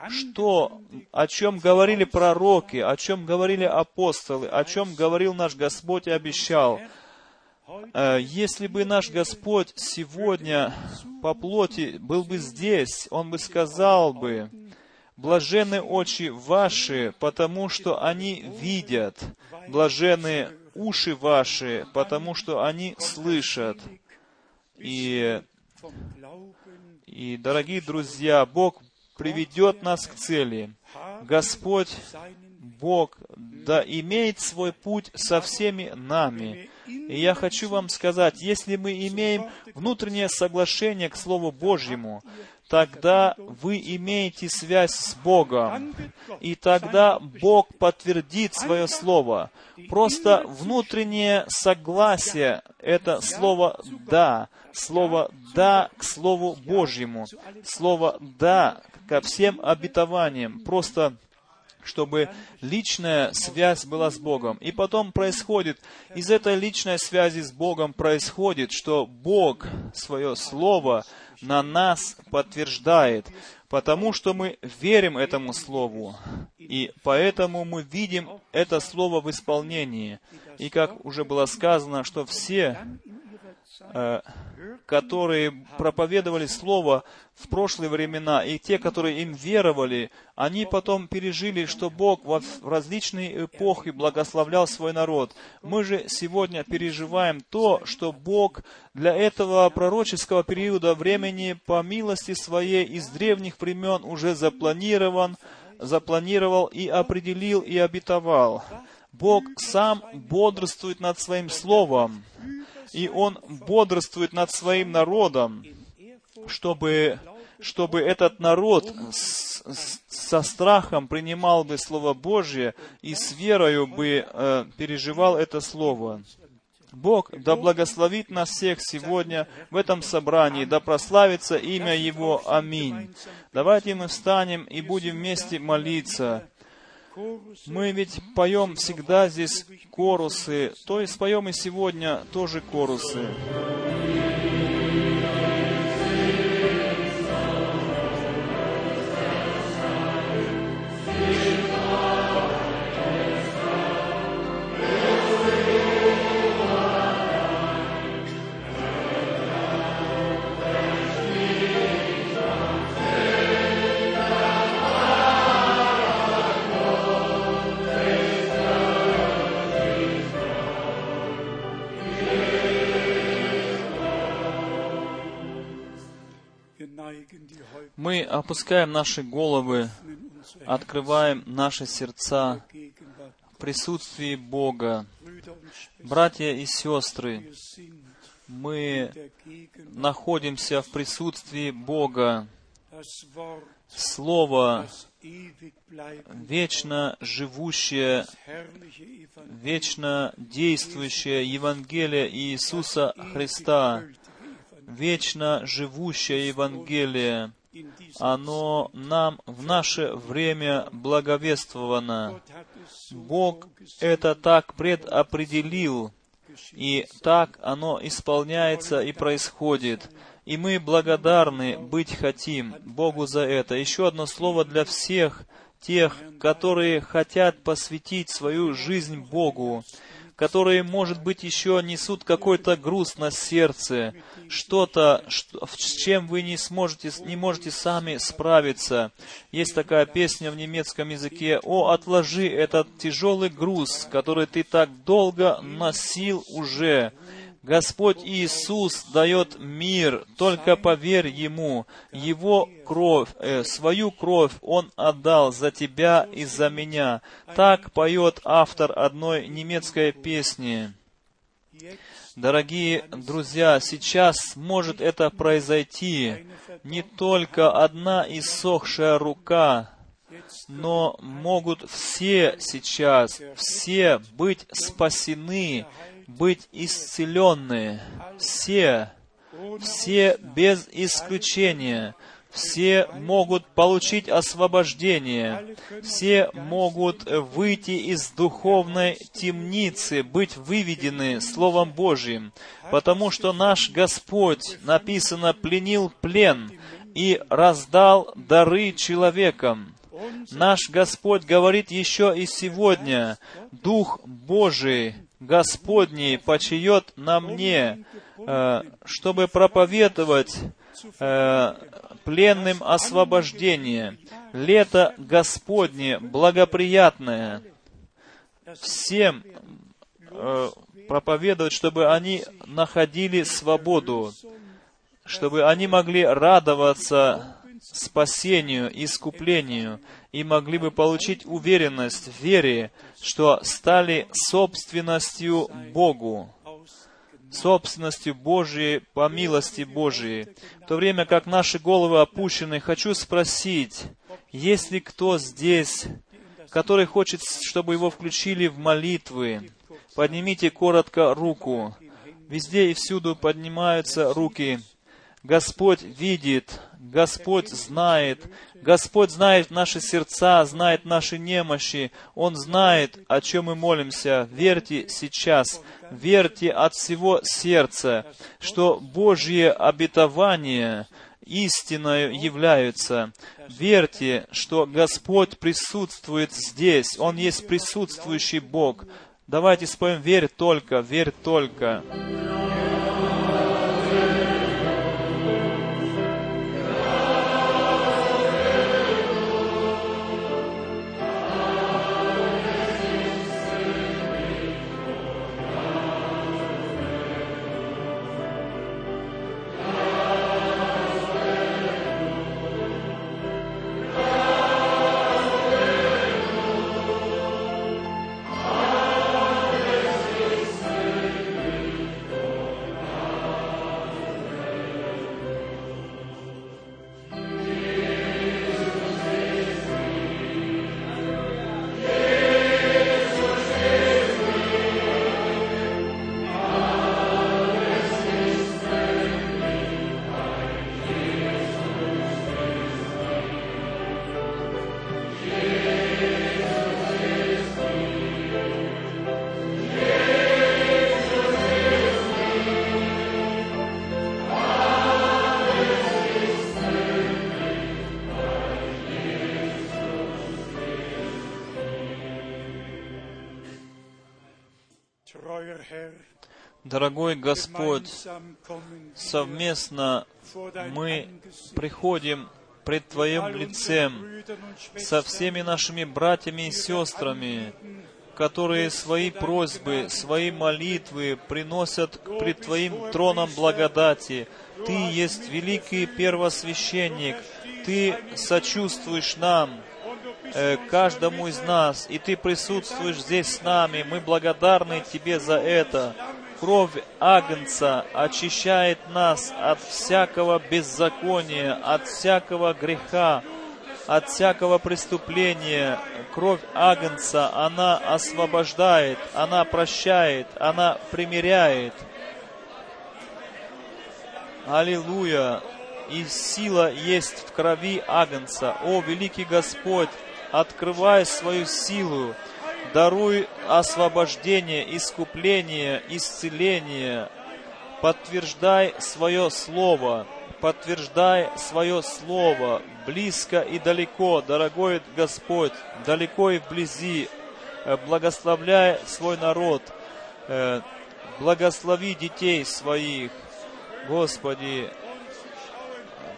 что, о чем говорили пророки, о чем говорили апостолы, о чем говорил наш Господь и обещал – если бы наш Господь сегодня по плоти был бы здесь, Он бы сказал бы, «Блаженны очи ваши, потому что они видят, блаженны уши ваши, потому что они слышат». И, и дорогие друзья, Бог приведет нас к цели. Господь, Бог, да имеет свой путь со всеми нами. И я хочу вам сказать, если мы имеем внутреннее соглашение к Слову Божьему, тогда вы имеете связь с Богом, и тогда Бог подтвердит свое Слово. Просто внутреннее согласие — это слово «да», слово «да» к Слову Божьему, слово «да» ко всем обетованиям. Просто чтобы личная связь была с Богом. И потом происходит, из этой личной связи с Богом происходит, что Бог свое Слово на нас подтверждает, потому что мы верим этому Слову, и поэтому мы видим это Слово в исполнении. И как уже было сказано, что все которые проповедовали Слово в прошлые времена, и те, которые им веровали, они потом пережили, что Бог в различные эпохи благословлял свой народ. Мы же сегодня переживаем то, что Бог для этого пророческого периода времени по милости своей из древних времен уже запланирован, запланировал и определил и обетовал. Бог сам бодрствует над своим словом и он бодрствует над своим народом, чтобы, чтобы этот народ с, с, со страхом принимал бы Слово Божье и с верою бы э, переживал это Слово. Бог да благословит нас всех сегодня в этом собрании, да прославится имя Его. Аминь. Давайте мы встанем и будем вместе молиться. Мы ведь поем всегда здесь корусы, то есть поем и сегодня тоже корусы. Опускаем наши головы, открываем наши сердца в присутствии Бога. Братья и сестры, мы находимся в присутствии Бога. Слово вечно живущее, вечно действующее Евангелие Иисуса Христа, вечно живущее Евангелие, оно нам в наше время благовествовано. Бог это так предопределил, и так оно исполняется и происходит. И мы благодарны быть хотим Богу за это. Еще одно слово для всех тех, которые хотят посвятить свою жизнь Богу которые, может быть, еще несут какой-то груз на сердце, что-то, что, с чем вы не сможете, не можете сами справиться. Есть такая песня в немецком языке «О, отложи этот тяжелый груз, который ты так долго носил уже». Господь Иисус дает мир, только поверь Ему. Его кровь, э, свою кровь Он отдал за тебя и за меня. Так поет автор одной немецкой песни. Дорогие друзья, сейчас может это произойти. Не только одна иссохшая рука, но могут все сейчас, все быть спасены, быть исцеленные. Все, все без исключения. Все могут получить освобождение. Все могут выйти из духовной темницы, быть выведены Словом Божьим. Потому что наш Господь, написано, пленил плен и раздал дары человекам. Наш Господь говорит еще и сегодня, Дух Божий, Господний, почает на мне, э, чтобы проповедовать э, пленным освобождение. Лето Господне благоприятное. Всем э, проповедовать, чтобы они находили свободу, чтобы они могли радоваться спасению, искуплению и могли бы получить уверенность в вере, что стали собственностью Богу собственностью Божией, по милости Божией. В то время как наши головы опущены, хочу спросить, есть ли кто здесь, который хочет, чтобы его включили в молитвы? Поднимите коротко руку. Везде и всюду поднимаются руки. Господь видит, Господь знает, Господь знает наши сердца, знает наши немощи, Он знает, о чем мы молимся. Верьте сейчас, верьте от всего сердца, что Божье обетование истиною являются. Верьте, что Господь присутствует здесь, Он есть присутствующий Бог. Давайте споем «Верь только, верь только». Дорогой Господь, совместно мы приходим пред Твоим лицем со всеми нашими братьями и сестрами, которые свои просьбы, свои молитвы приносят пред Твоим троном благодати. Ты есть великий первосвященник, Ты сочувствуешь нам, э, каждому из нас, и Ты присутствуешь здесь с нами. Мы благодарны Тебе за это. Кровь Агнца очищает нас от всякого беззакония, от всякого греха, от всякого преступления. Кровь Агнца, она освобождает, она прощает, она примиряет. Аллилуйя! И сила есть в крови Агнца. О, великий Господь, открывай свою силу, Даруй освобождение, искупление, исцеление. Подтверждай свое слово, подтверждай свое слово близко и далеко, дорогой Господь, далеко и вблизи. Э, благословляй свой народ, э, благослови детей своих. Господи,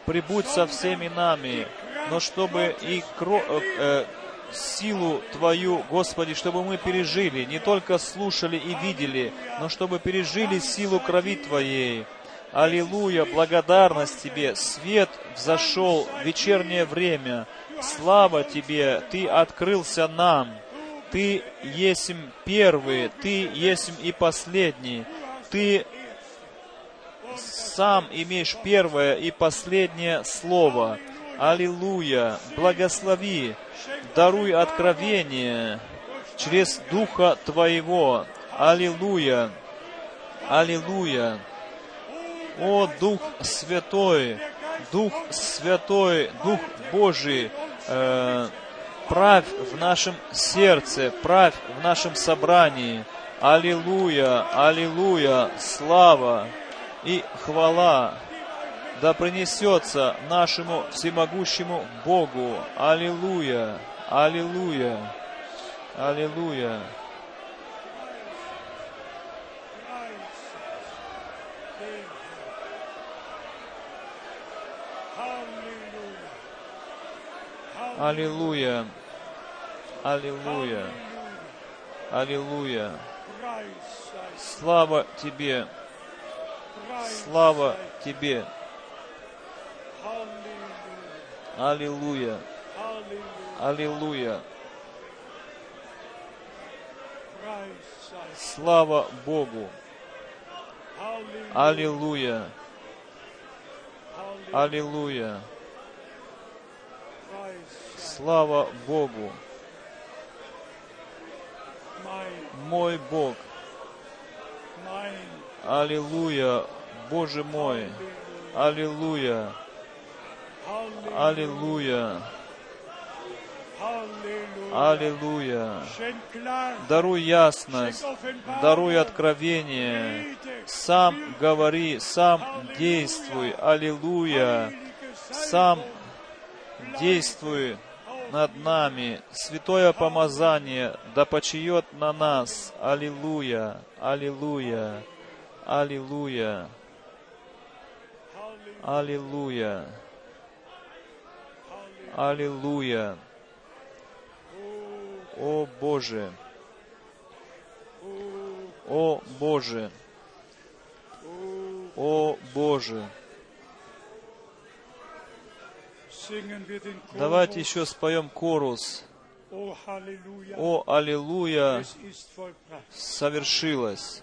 прибудь со всеми нами, но чтобы и кровь, э, силу Твою, Господи, чтобы мы пережили, не только слушали и видели, но чтобы пережили силу крови Твоей. Аллилуйя, благодарность Тебе, свет взошел в вечернее время. Слава Тебе, Ты открылся нам. Ты есть первый, Ты есть и последний. Ты сам имеешь первое и последнее слово. Аллилуйя! Благослови, даруй откровение через Духа Твоего. Аллилуйя! Аллилуйя! О, Дух Святой, Дух Святой, Дух Божий, э, правь в нашем сердце, правь в нашем собрании. Аллилуйя, аллилуйя, слава и хвала да принесется нашему всемогущему Богу. Аллилуйя, аллилуйя, аллилуйя. Аллилуйя, аллилуйя, аллилуйя. Слава Тебе, слава Тебе. Аллилуйя, аллилуйя. Слава Богу. Аллилуйя. Аллилуйя. Слава Богу. Мой Бог. Аллилуйя, Боже мой. Аллилуйя. Аллилуйя. Аллилуйя. Даруй ясность, даруй откровение. Сам говори, сам действуй. Аллилуйя. Сам действуй над нами. Святое помазание да почиет на нас. Аллилуйя. Аллилуйя. Аллилуйя. Аллилуйя. Аллилуйя. О Боже! О Боже! О Боже! Давайте еще споем корус. О, аллилуйя, совершилось.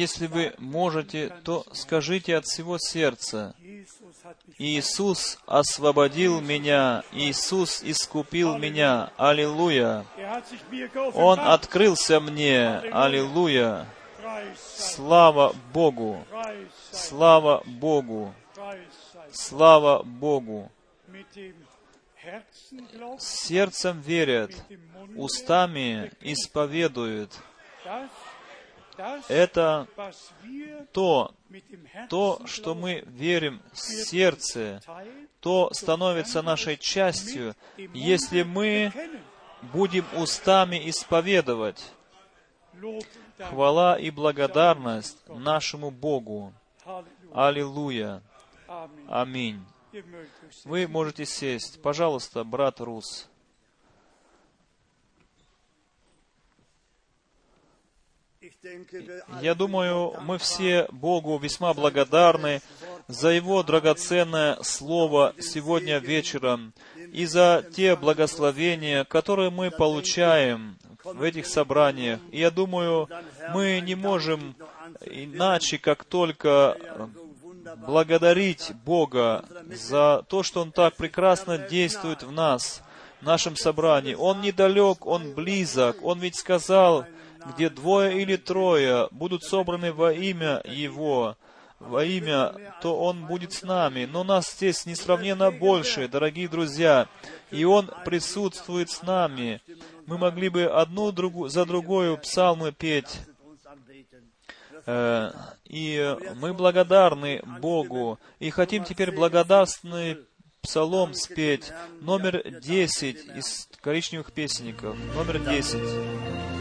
Если вы можете, то скажите от всего сердца, Иисус освободил меня, Иисус искупил меня, Аллилуйя. Он открылся мне, Аллилуйя. Слава Богу, слава Богу, слава Богу. Сердцем верят, устами исповедуют, это то, то, что мы верим в сердце, то становится нашей частью, если мы будем устами исповедовать. Хвала и благодарность нашему Богу. Аллилуйя. Аминь. Вы можете сесть. Пожалуйста, брат Рус. Я думаю, мы все Богу весьма благодарны за Его драгоценное Слово сегодня вечером и за те благословения, которые мы получаем в этих собраниях. И я думаю, мы не можем иначе, как только благодарить Бога за то, что Он так прекрасно действует в нас, в нашем собрании. Он недалек, Он близок. Он ведь сказал, где двое или трое будут собраны во имя Его, во имя, то Он будет с нами. Но нас здесь несравненно больше, дорогие друзья, и Он присутствует с нами. Мы могли бы одну другу, за другую псалмы петь. Э, И мы благодарны Богу. И хотим теперь благодарственный псалом спеть. Номер 10 из коричневых песенников. Номер 10.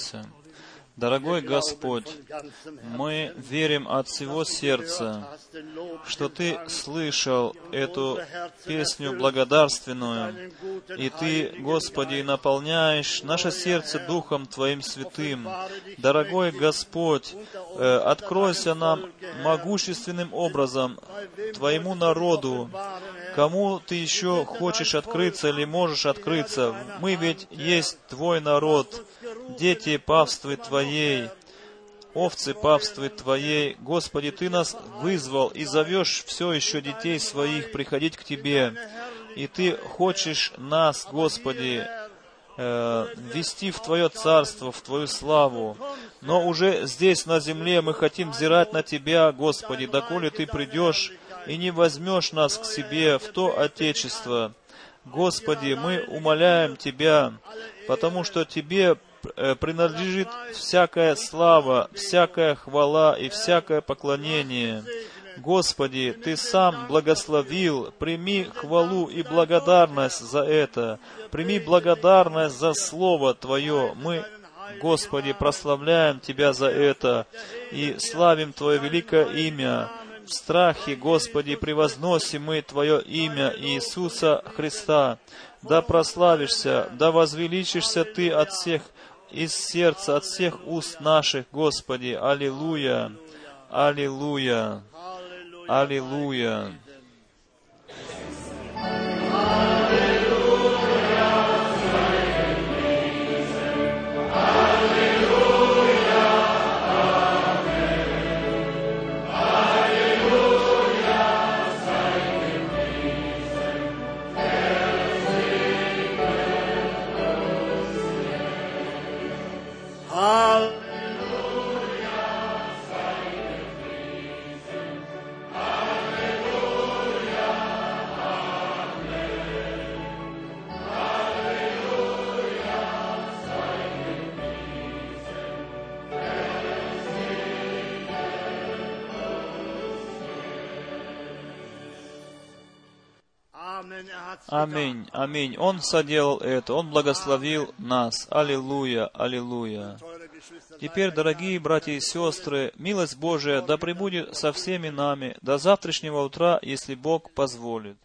Herr, Дорогой Господь, мы верим от всего сердца, что Ты слышал эту песню благодарственную, и Ты, Господи, наполняешь наше сердце Духом Твоим Святым. Дорогой Господь, э, откройся нам могущественным образом Твоему народу, кому Ты еще хочешь открыться или можешь открыться. Мы ведь есть Твой народ, дети павствы Твоей, овцы павствы Твоей. Господи, Ты нас вызвал и зовешь все еще детей своих приходить к Тебе. И Ты хочешь нас, Господи, э, ввести в Твое Царство, в Твою славу. Но уже здесь, на земле, мы хотим взирать на Тебя, Господи, доколе Ты придешь и не возьмешь нас к себе в то Отечество, Господи, мы умоляем Тебя, потому что Тебе принадлежит всякая слава, всякая хвала и всякое поклонение. Господи, Ты сам благословил, прими хвалу и благодарность за это. Прими благодарность за Слово Твое. Мы, Господи, прославляем Тебя за это и славим Твое великое имя. В страхе, Господи, превозносим мы Твое имя Иисуса Христа. Да прославишься, да возвеличишься Ты от всех из сердца, от всех уст наших, Господи. Аллилуйя! Аллилуйя! Аллилуйя! Amen. Аминь, аминь. Он соделал это, Он благословил нас. Аллилуйя, аллилуйя. Теперь, дорогие братья и сестры, милость Божия да пребудет со всеми нами до завтрашнего утра, если Бог позволит.